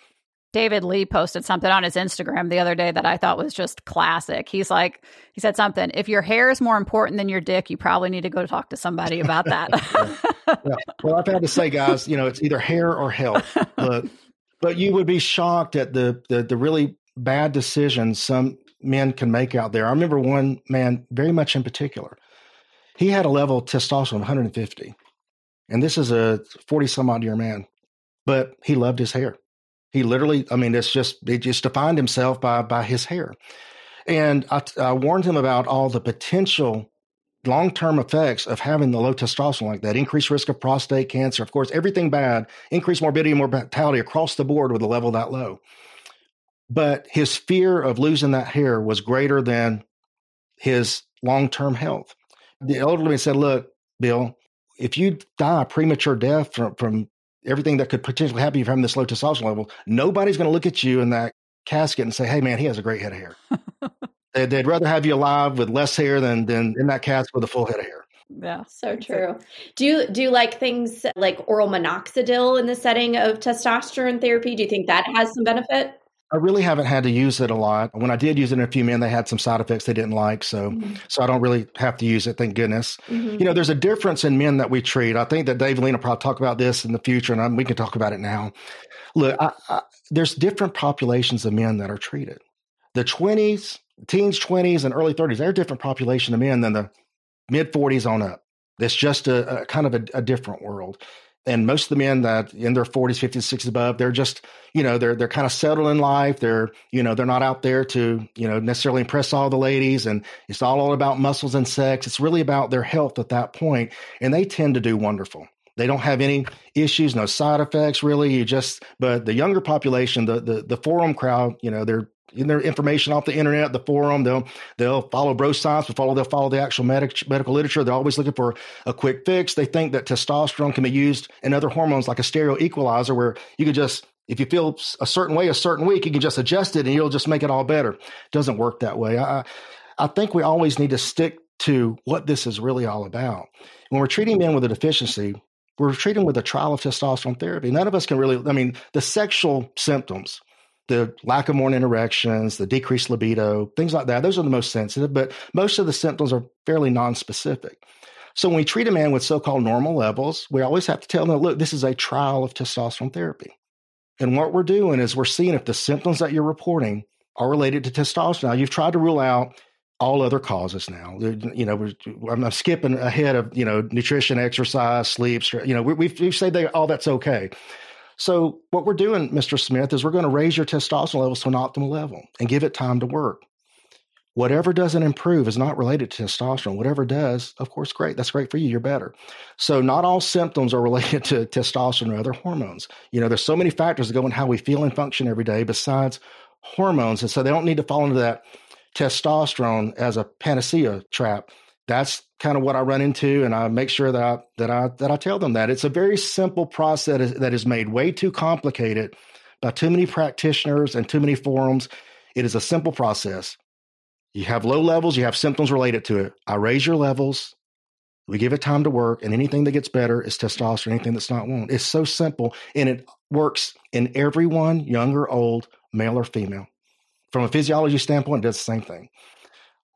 David Lee posted something on his Instagram the other day that I thought was just classic. He's like, he said something, if your hair is more important than your dick, you probably need to go talk to somebody about that. [LAUGHS] yeah. Yeah. Well, I've had to say, guys, you know, it's either hair or health. But, [LAUGHS] but you would be shocked at the, the, the really bad decisions some men can make out there. I remember one man very much in particular. He had a level of testosterone of 150. And this is a 40 some odd year man, but he loved his hair he literally, I mean, it's just he just defined himself by by his hair. And I, I warned him about all the potential long term effects of having the low testosterone like that, increased risk of prostate cancer, of course, everything bad, increased morbidity and mortality across the board with a level that low. But his fear of losing that hair was greater than his long term health. The elderly man said, Look, Bill, if you die a premature death from, from everything that could potentially happen if you're having this low testosterone level, nobody's going to look at you in that casket and say, "Hey, man, he has a great head of hair." [LAUGHS] they'd, they'd, rather have you alive with less hair than than in that casket with a full head of hair. Yeah, so true. Do you do you like things like oral minoxidil in the setting of testosterone therapy? Do you think that has some benefit? I really haven't had to use it a lot. When I did use it in a few men, they had some side effects they didn't like. So, mm-hmm. so I don't really have to use it. Thank goodness. Mm-hmm. You know, there's a difference in men that we treat. I think that Dave Lena probably talk about this in the future, and I, we can talk about it now. Look, I, I, there's different populations of men that are treated. The 20s, teens, 20s, and early 30s, they're a different population of men than the mid 40s on up. It's just a, a kind of a, a different world and most of the men that in their 40s 50s 60s above they're just you know they're they're kind of settled in life. They're you know they're not out there to you know necessarily impress all the ladies and it's all, all about muscles and sex. It's really about their health at that point and they tend to do wonderful. They don't have any issues no side effects really. You just but the younger population the the, the forum crowd you know they're in their information off the internet, the forum. They'll they'll follow bro science, but follow they'll follow the actual medic, medical literature. They're always looking for a quick fix. They think that testosterone can be used in other hormones like a stereo equalizer, where you could just if you feel a certain way a certain week, you can just adjust it and you'll just make it all better. It doesn't work that way. I I think we always need to stick to what this is really all about. When we're treating men with a deficiency, we're treating with a trial of testosterone therapy. None of us can really, I mean, the sexual symptoms the lack of morning erections, the decreased libido, things like that. Those are the most sensitive, but most of the symptoms are fairly non-specific. So when we treat a man with so-called normal levels, we always have to tell them, look, this is a trial of testosterone therapy. And what we're doing is we're seeing if the symptoms that you're reporting are related to testosterone. Now, you've tried to rule out all other causes now. You know, I'm skipping ahead of, you know, nutrition, exercise, sleep, you know, we've, we've said that all that's okay. So, what we're doing, Mr. Smith, is we're going to raise your testosterone levels to an optimal level and give it time to work. Whatever doesn't improve is not related to testosterone. Whatever does, of course, great. That's great for you. You're better. So, not all symptoms are [LAUGHS] related to testosterone or other hormones. You know, there's so many factors that go in how we feel and function every day besides hormones. And so, they don't need to fall into that testosterone as a panacea trap that's kind of what I run into, and I make sure that I, that I that I tell them that it's a very simple process that is made way too complicated by too many practitioners and too many forums. It is a simple process. You have low levels, you have symptoms related to it. I raise your levels, we give it time to work, and anything that gets better is testosterone. Anything that's not won't. It's so simple, and it works in everyone, young or old, male or female. From a physiology standpoint, it does the same thing.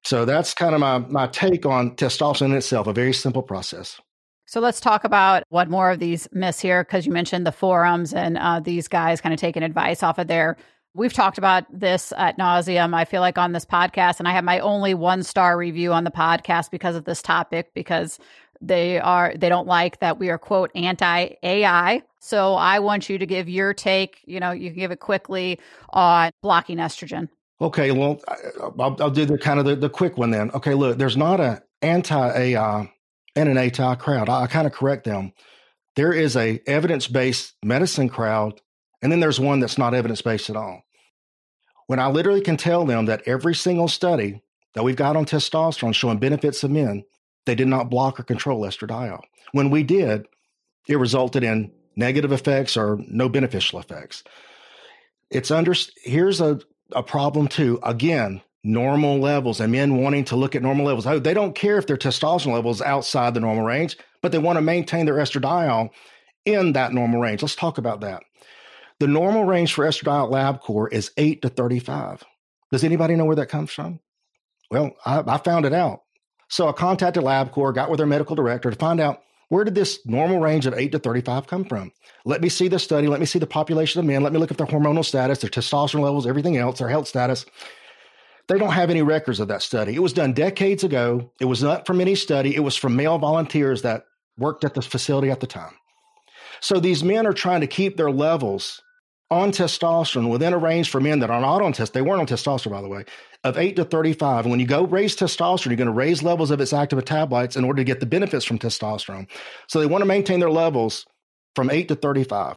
So that's kind of my, my take on testosterone itself, a very simple process. So let's talk about what more of these myths here, because you mentioned the forums and uh, these guys kind of taking advice off of there. We've talked about this at nauseum. I feel like on this podcast, and I have my only one star review on the podcast because of this topic, because they are they don't like that we are quote anti AI. So I want you to give your take. You know, you can give it quickly on blocking estrogen. Okay, well, I'll, I'll do the kind of the, the quick one then. Okay, look, there's not an anti AI uh, and an anti crowd. I, I kind of correct them. There is a evidence based medicine crowd, and then there's one that's not evidence based at all. When I literally can tell them that every single study that we've got on testosterone showing benefits of men, they did not block or control estradiol. When we did, it resulted in negative effects or no beneficial effects. It's under here's a a problem too. Again, normal levels and men wanting to look at normal levels. Oh, they don't care if their testosterone levels outside the normal range, but they want to maintain their estradiol in that normal range. Let's talk about that. The normal range for estradiol LabCorp is 8 to 35. Does anybody know where that comes from? Well, I, I found it out. So I contacted LabCorp, got with their medical director to find out where did this normal range of 8 to 35 come from? Let me see the study. Let me see the population of men. Let me look at their hormonal status, their testosterone levels, everything else, their health status. They don't have any records of that study. It was done decades ago. It was not from any study. It was from male volunteers that worked at the facility at the time. So these men are trying to keep their levels on testosterone within a range for men that are not on test. They weren't on testosterone, by the way, of 8 to 35. And when you go raise testosterone, you're going to raise levels of its active metabolites in order to get the benefits from testosterone. So they want to maintain their levels from 8 to 35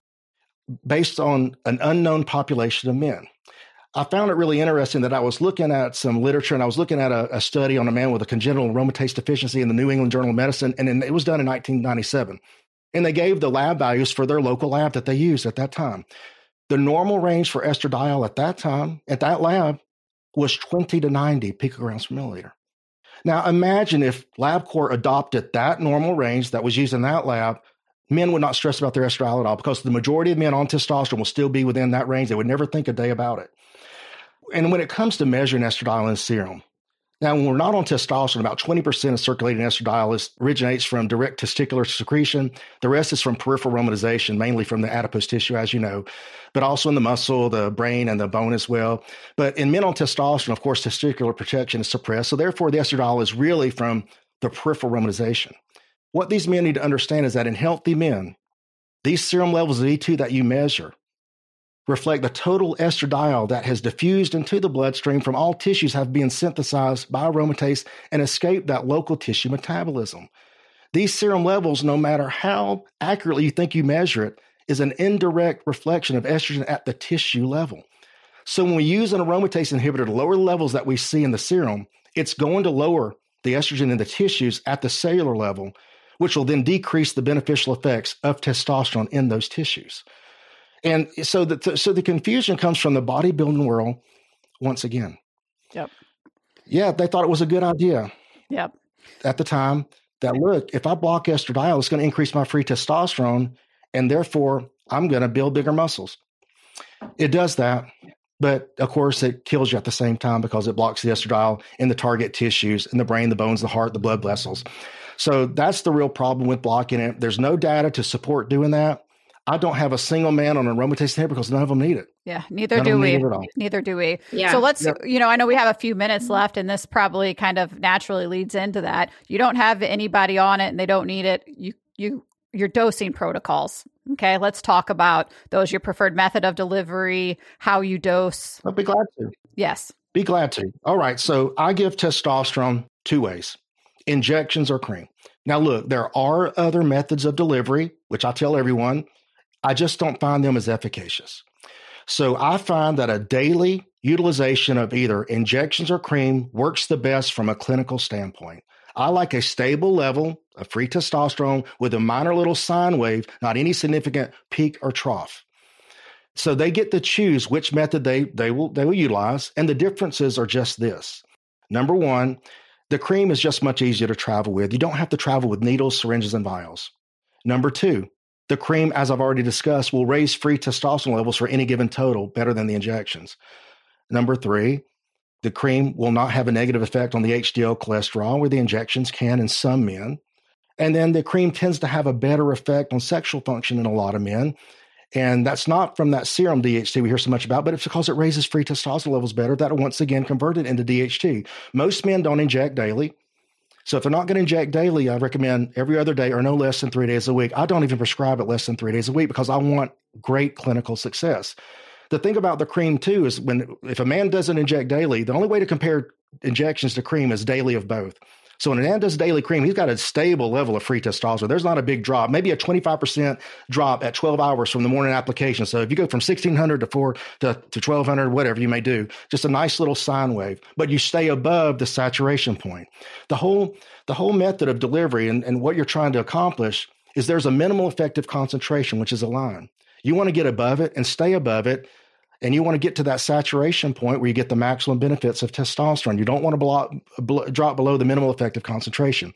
based on an unknown population of men. I found it really interesting that I was looking at some literature and I was looking at a, a study on a man with a congenital aromatase deficiency in the New England Journal of Medicine, and it was done in 1997. And they gave the lab values for their local lab that they used at that time. The normal range for estradiol at that time, at that lab, was 20 to 90 picograms per milliliter. Now imagine if LabCorp adopted that normal range that was used in that lab, men would not stress about their estradiol at all because the majority of men on testosterone will still be within that range. They would never think a day about it. And when it comes to measuring estradiol in serum, now, when we're not on testosterone, about 20% of circulating estradiol is, originates from direct testicular secretion. The rest is from peripheral aromatization, mainly from the adipose tissue, as you know, but also in the muscle, the brain, and the bone as well. But in men on testosterone, of course, testicular protection is suppressed. So therefore, the estradiol is really from the peripheral aromatization. What these men need to understand is that in healthy men, these serum levels of E2 that you measure reflect the total estradiol that has diffused into the bloodstream from all tissues have been synthesized by aromatase and escaped that local tissue metabolism. These serum levels, no matter how accurately you think you measure it, is an indirect reflection of estrogen at the tissue level. So when we use an aromatase inhibitor to lower levels that we see in the serum, it's going to lower the estrogen in the tissues at the cellular level, which will then decrease the beneficial effects of testosterone in those tissues. And so the so the confusion comes from the bodybuilding world once again. Yep. Yeah, they thought it was a good idea. Yep. At the time, that look, if I block estradiol, it's going to increase my free testosterone, and therefore I'm going to build bigger muscles. It does that, but of course, it kills you at the same time because it blocks the estradiol in the target tissues, in the brain, the bones, the heart, the blood vessels. So that's the real problem with blocking it. There's no data to support doing that. I don't have a single man on an aromatase inhibitor because none of them need it. Yeah, neither none do we. Neither do we. Yeah. So let's, yep. you know, I know we have a few minutes mm-hmm. left, and this probably kind of naturally leads into that. You don't have anybody on it, and they don't need it. You, you, your dosing protocols. Okay, let's talk about those. Your preferred method of delivery, how you dose. I'll be glad to. Yes. Be glad to. All right. So I give testosterone two ways injections or cream. Now, look, there are other methods of delivery, which I tell everyone I just don't find them as efficacious. So I find that a daily utilization of either injections or cream works the best from a clinical standpoint. I like a stable level of free testosterone with a minor little sine wave, not any significant peak or trough. So they get to choose which method they, they will they will utilize, and the differences are just this. Number one, the cream is just much easier to travel with. You don't have to travel with needles, syringes, and vials. Number two, the cream, as I've already discussed, will raise free testosterone levels for any given total better than the injections. Number three, the cream will not have a negative effect on the HDL cholesterol, where the injections can in some men. And then the cream tends to have a better effect on sexual function in a lot of men. And that's not from that serum DHT we hear so much about, but it's because it raises free testosterone levels better that once again converted into DHT. Most men don't inject daily. So if they're not going to inject daily, I recommend every other day or no less than three days a week. I don't even prescribe it less than three days a week because I want great clinical success. the thing about the cream too is when if a man doesn't inject daily, the only way to compare injections to cream is daily of both. So when a man does daily cream, he's got a stable level of free testosterone. There's not a big drop, maybe a 25% drop at 12 hours from the morning application. So if you go from 1600 to 4 to, to 1200, whatever you may do, just a nice little sine wave, but you stay above the saturation point. The whole, the whole method of delivery and, and what you're trying to accomplish is there's a minimal effective concentration, which is a line. You want to get above it and stay above it and you want to get to that saturation point where you get the maximum benefits of testosterone. You don't want to block, bl- drop below the minimal effective concentration.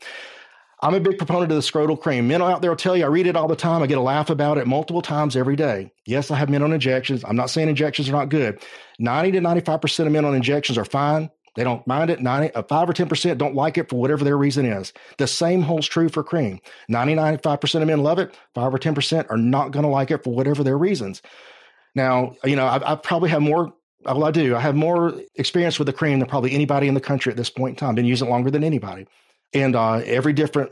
I'm a big proponent of the scrotal cream. Men out there will tell you, I read it all the time. I get a laugh about it multiple times every day. Yes, I have men on injections. I'm not saying injections are not good. 90 to 95% of men on injections are fine. They don't mind it. 90, uh, 5 or 10% don't like it for whatever their reason is. The same holds true for cream. 90, 95% of men love it. 5 or 10% are not going to like it for whatever their reasons. Now, you know, I, I probably have more well, I do. I have more experience with the cream than probably anybody in the country at this point in time. Been using it longer than anybody, and uh, every different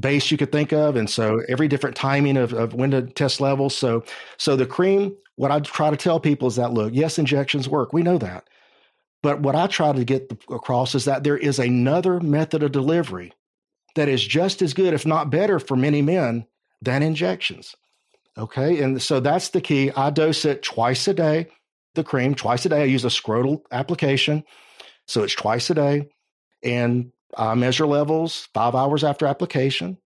base you could think of, and so every different timing of, of when to test levels. So, so the cream. What I try to tell people is that look, yes, injections work. We know that, but what I try to get across is that there is another method of delivery that is just as good, if not better, for many men than injections. Okay. And so that's the key. I dose it twice a day, the cream, twice a day. I use a scrotal application. So it's twice a day. And I measure levels five hours after application.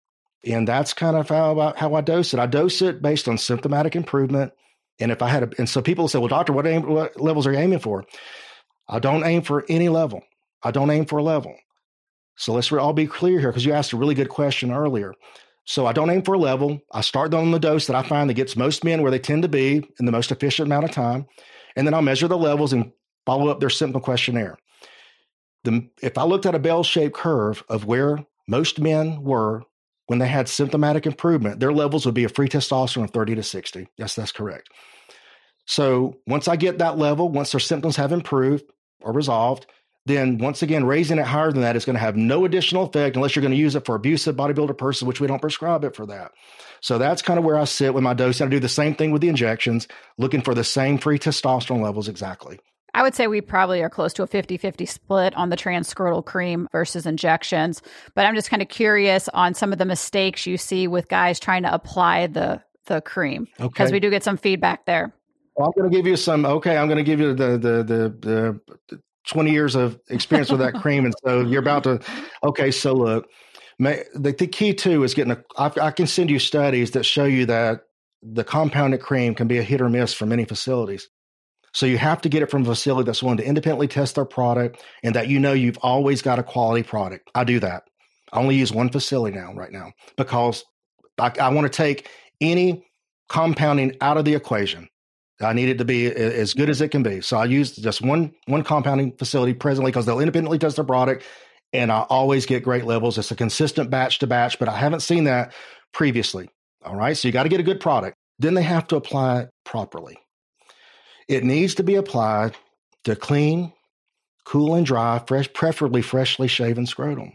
And that's kind of how, how I dose it. I dose it based on symptomatic improvement. And if I had a, and so people say, well, doctor, what, aim, what levels are you aiming for? I don't aim for any level. I don't aim for a level. So let's all be clear here because you asked a really good question earlier. So I don't aim for a level. I start on the dose that I find that gets most men where they tend to be in the most efficient amount of time. And then I'll measure the levels and follow up their symptom questionnaire. The, if I looked at a bell shaped curve of where most men were when they had symptomatic improvement, their levels would be a free testosterone of 30 to 60. Yes, that's correct. So once I get that level, once their symptoms have improved or resolved, then once again, raising it higher than that is going to have no additional effect unless you're going to use it for abusive bodybuilder person, which we don't prescribe it for that. So that's kind of where I sit with my dose. And I do the same thing with the injections, looking for the same free testosterone levels exactly. I would say we probably are close to a 50 50 split on the transscrotal cream versus injections. But I'm just kind of curious on some of the mistakes you see with guys trying to apply the, the cream because okay. we do get some feedback there. Well, I'm going to give you some. Okay, I'm going to give you the the the the 20 years of experience with that [LAUGHS] cream. And so you're about to, okay, so look, may, the, the key too is getting a, I, I can send you studies that show you that the compounded cream can be a hit or miss for many facilities. So you have to get it from a facility that's willing to independently test their product and that you know you've always got a quality product. I do that. I only use one facility now, right now, because I, I want to take any compounding out of the equation. I need it to be as good as it can be. So I use just one one compounding facility presently because they'll independently test their product, and I always get great levels. It's a consistent batch to batch, but I haven't seen that previously. All right, so you got to get a good product. Then they have to apply it properly. It needs to be applied to clean, cool, and dry, fresh, preferably freshly shaven scrotum.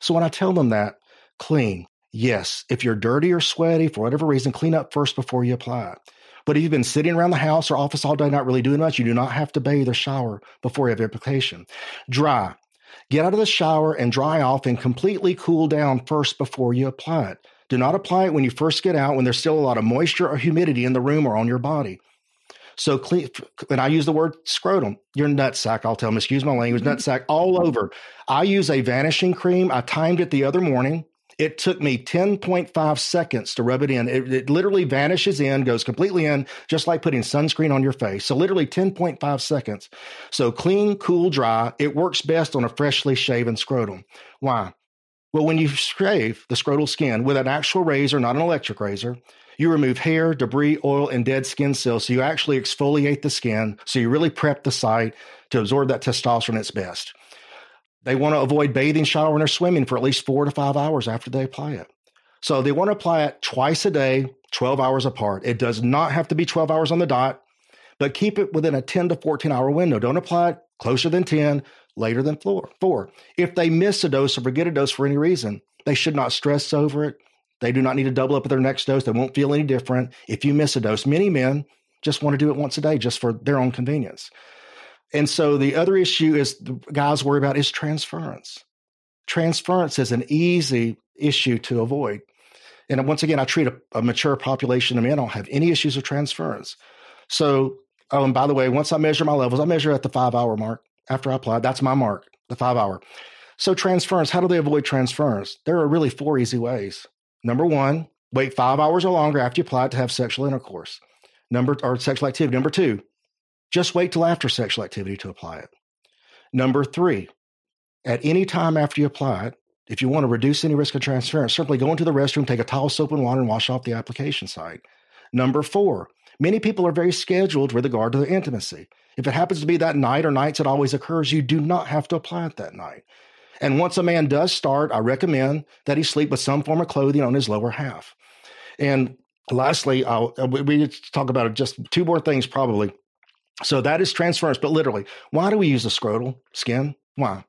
So when I tell them that, clean, yes. If you're dirty or sweaty for whatever reason, clean up first before you apply it. But if you've been sitting around the house or office all day, not really doing much, you do not have to bathe or shower before you have application. Dry. Get out of the shower and dry off and completely cool down first before you apply it. Do not apply it when you first get out when there's still a lot of moisture or humidity in the room or on your body. So clean, and I use the word scrotum, your nutsack. I'll tell them, excuse my language, mm-hmm. nutsack all over. I use a vanishing cream. I timed it the other morning. It took me 10.5 seconds to rub it in. It, it, literally vanishes in, goes completely in, just like putting sunscreen on your face. So, literally 10.5 seconds. So, clean, cool, dry. It works best on a freshly shaven scrotum. Why? Well, when you shave the scrotal skin with an actual razor, not an electric razor, you remove hair, debris, oil, and dead skin cells. So, you actually exfoliate the skin. So, you really prep the site to absorb that testosterone at its best. They want to avoid bathing, showering, or swimming for at least four to five hours after they apply it. So they want to apply it twice a day, 12 hours apart. It does not have to be 12 hours on the dot, but keep it within a 10 to 14 hour window. Don't apply it closer than 10, later than four. If they miss a dose or forget a dose for any reason, they should not stress over it. They do not need to double up with their next dose. They won't feel any different if you miss a dose. Many men just want to do it once a day just for their own convenience. And so the other issue is the guys worry about is transference. Transference is an easy issue to avoid. And once again, I treat a, a mature population of men. I don't have any issues with transference. So, oh, and by the way, once I measure my levels, I measure at the five hour mark after I apply. That's my mark, the five hour. So, transference, how do they avoid transference? There are really four easy ways. Number one, wait five hours or longer after you apply to have sexual intercourse. Number or sexual activity. Number two, just wait till after sexual activity to apply it. Number three, at any time after you apply it, if you want to reduce any risk of transference, simply go into the restroom, take a towel, soap, and water, and wash off the application site. Number four, many people are very scheduled with regard to their intimacy. If it happens to be that night or nights it always occurs, you do not have to apply it that night. And once a man does start, I recommend that he sleep with some form of clothing on his lower half. And lastly, I'll, uh, we need to talk about just two more things probably. So that is transference, but literally, why do we use the scrotal skin? Why?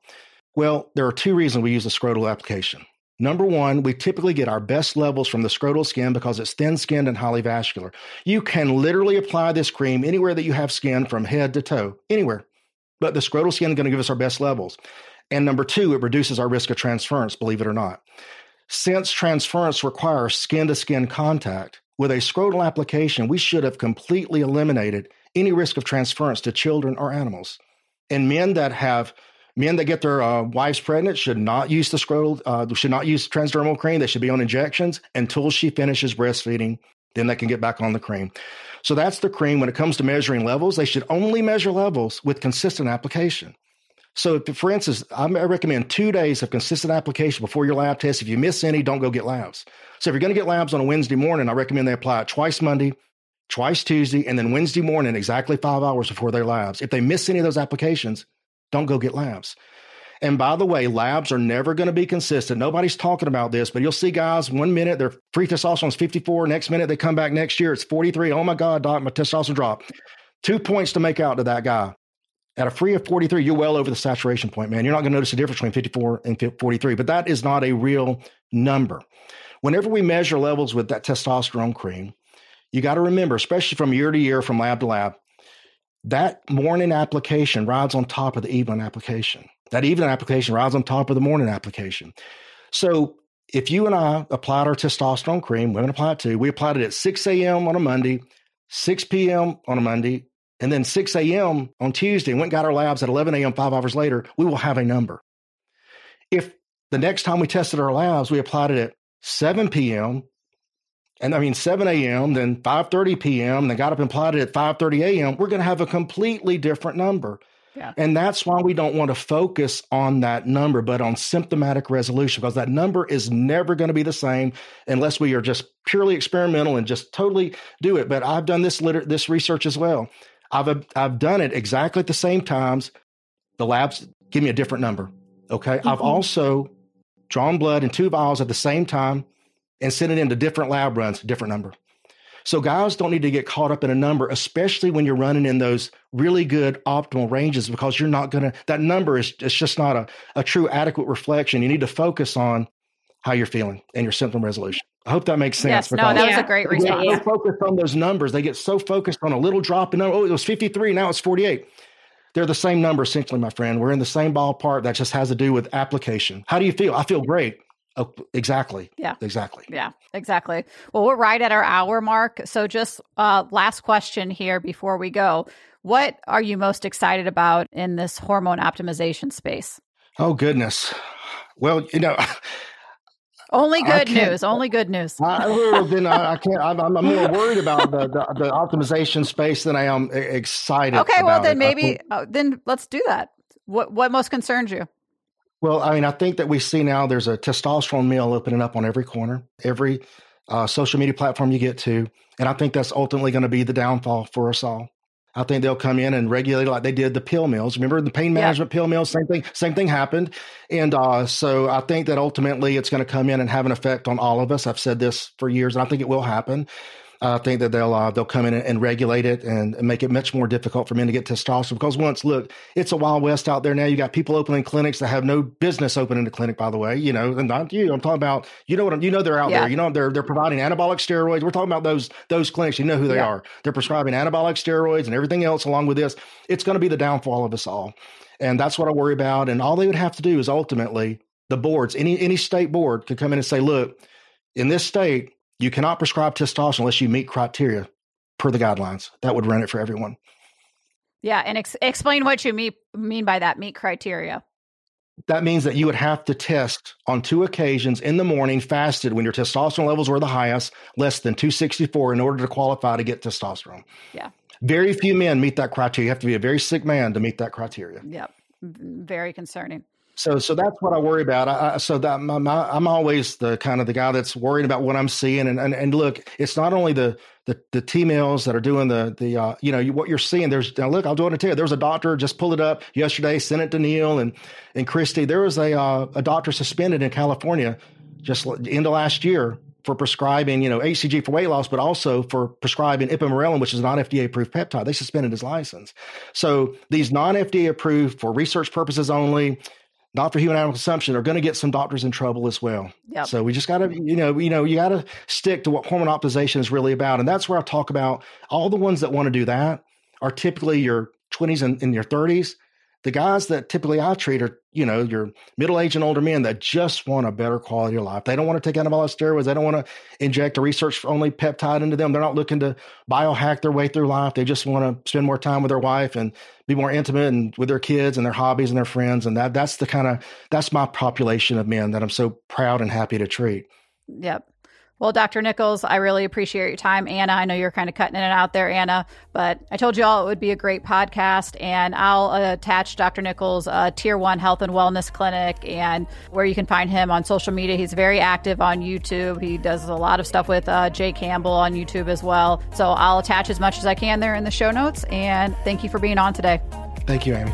Well, there are two reasons we use the scrotal application. Number one, we typically get our best levels from the scrotal skin because it's thin skinned and highly vascular. You can literally apply this cream anywhere that you have skin from head to toe, anywhere. But the scrotal skin is going to give us our best levels. And number two, it reduces our risk of transference, believe it or not. Since transference requires skin to skin contact, with a scrotal application, we should have completely eliminated any risk of transference to children or animals. And men that have men that get their uh, wives pregnant should not use the scrotal, uh, should not use transdermal cream. They should be on injections until she finishes breastfeeding. Then they can get back on the cream. So that's the cream. When it comes to measuring levels, they should only measure levels with consistent application. So, if, for instance, I recommend two days of consistent application before your lab test. If you miss any, don't go get labs. So, if you're going to get labs on a Wednesday morning, I recommend they apply it twice Monday, twice Tuesday, and then Wednesday morning, exactly five hours before their labs. If they miss any of those applications, don't go get labs. And by the way, labs are never going to be consistent. Nobody's talking about this, but you'll see guys one minute their free testosterone is 54, next minute they come back next year it's 43. Oh my God, doc, my testosterone dropped. Two points to make out to that guy. At a free of 43, you're well over the saturation point, man. You're not going to notice the difference between 54 and 43, but that is not a real number. Whenever we measure levels with that testosterone cream, you got to remember, especially from year to year, from lab to lab, that morning application rides on top of the evening application. That evening application rides on top of the morning application. So if you and I applied our testosterone cream, women apply it too. We applied it at 6 a.m. on a Monday, 6 p.m. on a Monday, and then 6 a.m. on Tuesday and went got our labs at 11 a.m. five hours later, we will have a number. If the next time we tested our labs, we applied it at 7 p.m. and I mean 7 a.m., then 5:30 p.m., then got up and plotted at 5:30 a.m., we're going to have a completely different number. Yeah. And that's why we don't want to focus on that number, but on symptomatic resolution, because that number is never going to be the same unless we are just purely experimental and just totally do it. But I've done this liter- this research as well. I've I've done it exactly at the same times. The labs give me a different number. Okay. Mm-hmm. I've also drawn blood in two vials at the same time and sent it into different lab runs, different number. So guys don't need to get caught up in a number, especially when you're running in those really good optimal ranges, because you're not gonna that number is it's just not a, a true adequate reflection. You need to focus on how you're feeling and your symptom resolution. I hope that makes sense. Yes, no, that was a great response. They get so focused on those numbers. They get so focused on a little drop in number. Oh, it was 53, now it's 48. They're the same number, essentially, my friend. We're in the same ballpark. That just has to do with application. How do you feel? I feel great. Oh, exactly. Yeah. Exactly. Yeah, exactly. Well, we're right at our hour mark. So, just uh, last question here before we go. What are you most excited about in this hormone optimization space? Oh, goodness. Well, you know, only good news. Only good news. I, then I, I can't. I'm, I'm, more worried about the, the, the, optimization space than I am excited. Okay, well then it. maybe uh, then let's do that. What what most concerns you? Well, I mean, I think that we see now there's a testosterone mill opening up on every corner, every uh, social media platform you get to, and I think that's ultimately going to be the downfall for us all. I think they'll come in and regulate like they did the pill mills. Remember the pain management yeah. pill mills? Same thing. Same thing happened. And uh, so I think that ultimately it's going to come in and have an effect on all of us. I've said this for years, and I think it will happen. I think that they'll uh, they'll come in and regulate it and make it much more difficult for men to get testosterone. Because once, look, it's a wild west out there now. You got people opening clinics that have no business opening a clinic. By the way, you know, and not you. I'm talking about you know what I'm, you know they're out yeah. there. You know they're they're providing anabolic steroids. We're talking about those those clinics. You know who they yeah. are. They're prescribing anabolic steroids and everything else along with this. It's going to be the downfall of us all, and that's what I worry about. And all they would have to do is ultimately the boards, any any state board could come in and say, look, in this state you cannot prescribe testosterone unless you meet criteria per the guidelines. That would run it for everyone. Yeah, and ex- explain what you mean mean by that meet criteria. That means that you would have to test on two occasions in the morning, fasted when your testosterone levels were the highest, less than 264, in order to qualify to get testosterone. Yeah. Very few men meet that criteria. You have to be a very sick man to meet that criteria. Yep. Very concerning. So, so that's what I worry about. I, I, so that my, I'm always the kind of the guy that's worried about what I'm seeing. And and, and look, it's not only the the the T-males that are doing the the uh, you know you, what you're seeing. There's now look, I'll do it to tell you. There was a doctor just pulled it up yesterday. Sent it to Neal and and Christy. There was a uh, a doctor suspended in California just end of last year for prescribing, you know, HCG for weight loss, but also for prescribing ipamorelin, which is a non-FDA approved peptide. They suspended his license. So these non-FDA approved for research purposes only, not for human animal consumption are going to get some doctors in trouble as well. Yep. So we just got to, you know, you know, you got to stick to what hormone optimization is really about, and that's where I talk about all the ones that want to do that are typically your 20s and in your 30s the guys that typically I treat are, you know, your middle aged and older men that just want a better quality of life. They don't want to take anabolic steroids. They don't want to inject a research only peptide into them. They're not looking to biohack their way through life. They just want to spend more time with their wife and be more intimate and with their kids and their hobbies and their friends. And that that's the kind of that's my population of men that I'm so proud and happy to treat. Yep. Well, Dr. Nichols, I really appreciate your time. Anna, I know you're kind of cutting it out there, Anna, but I told you all it would be a great podcast, and I'll attach Dr. Nichols' uh, Tier 1 Health and Wellness Clinic and where you can find him on social media. He's very active on YouTube. He does a lot of stuff with uh, Jay Campbell on YouTube as well. So I'll attach as much as I can there in the show notes, and thank you for being on today. Thank you, Amy.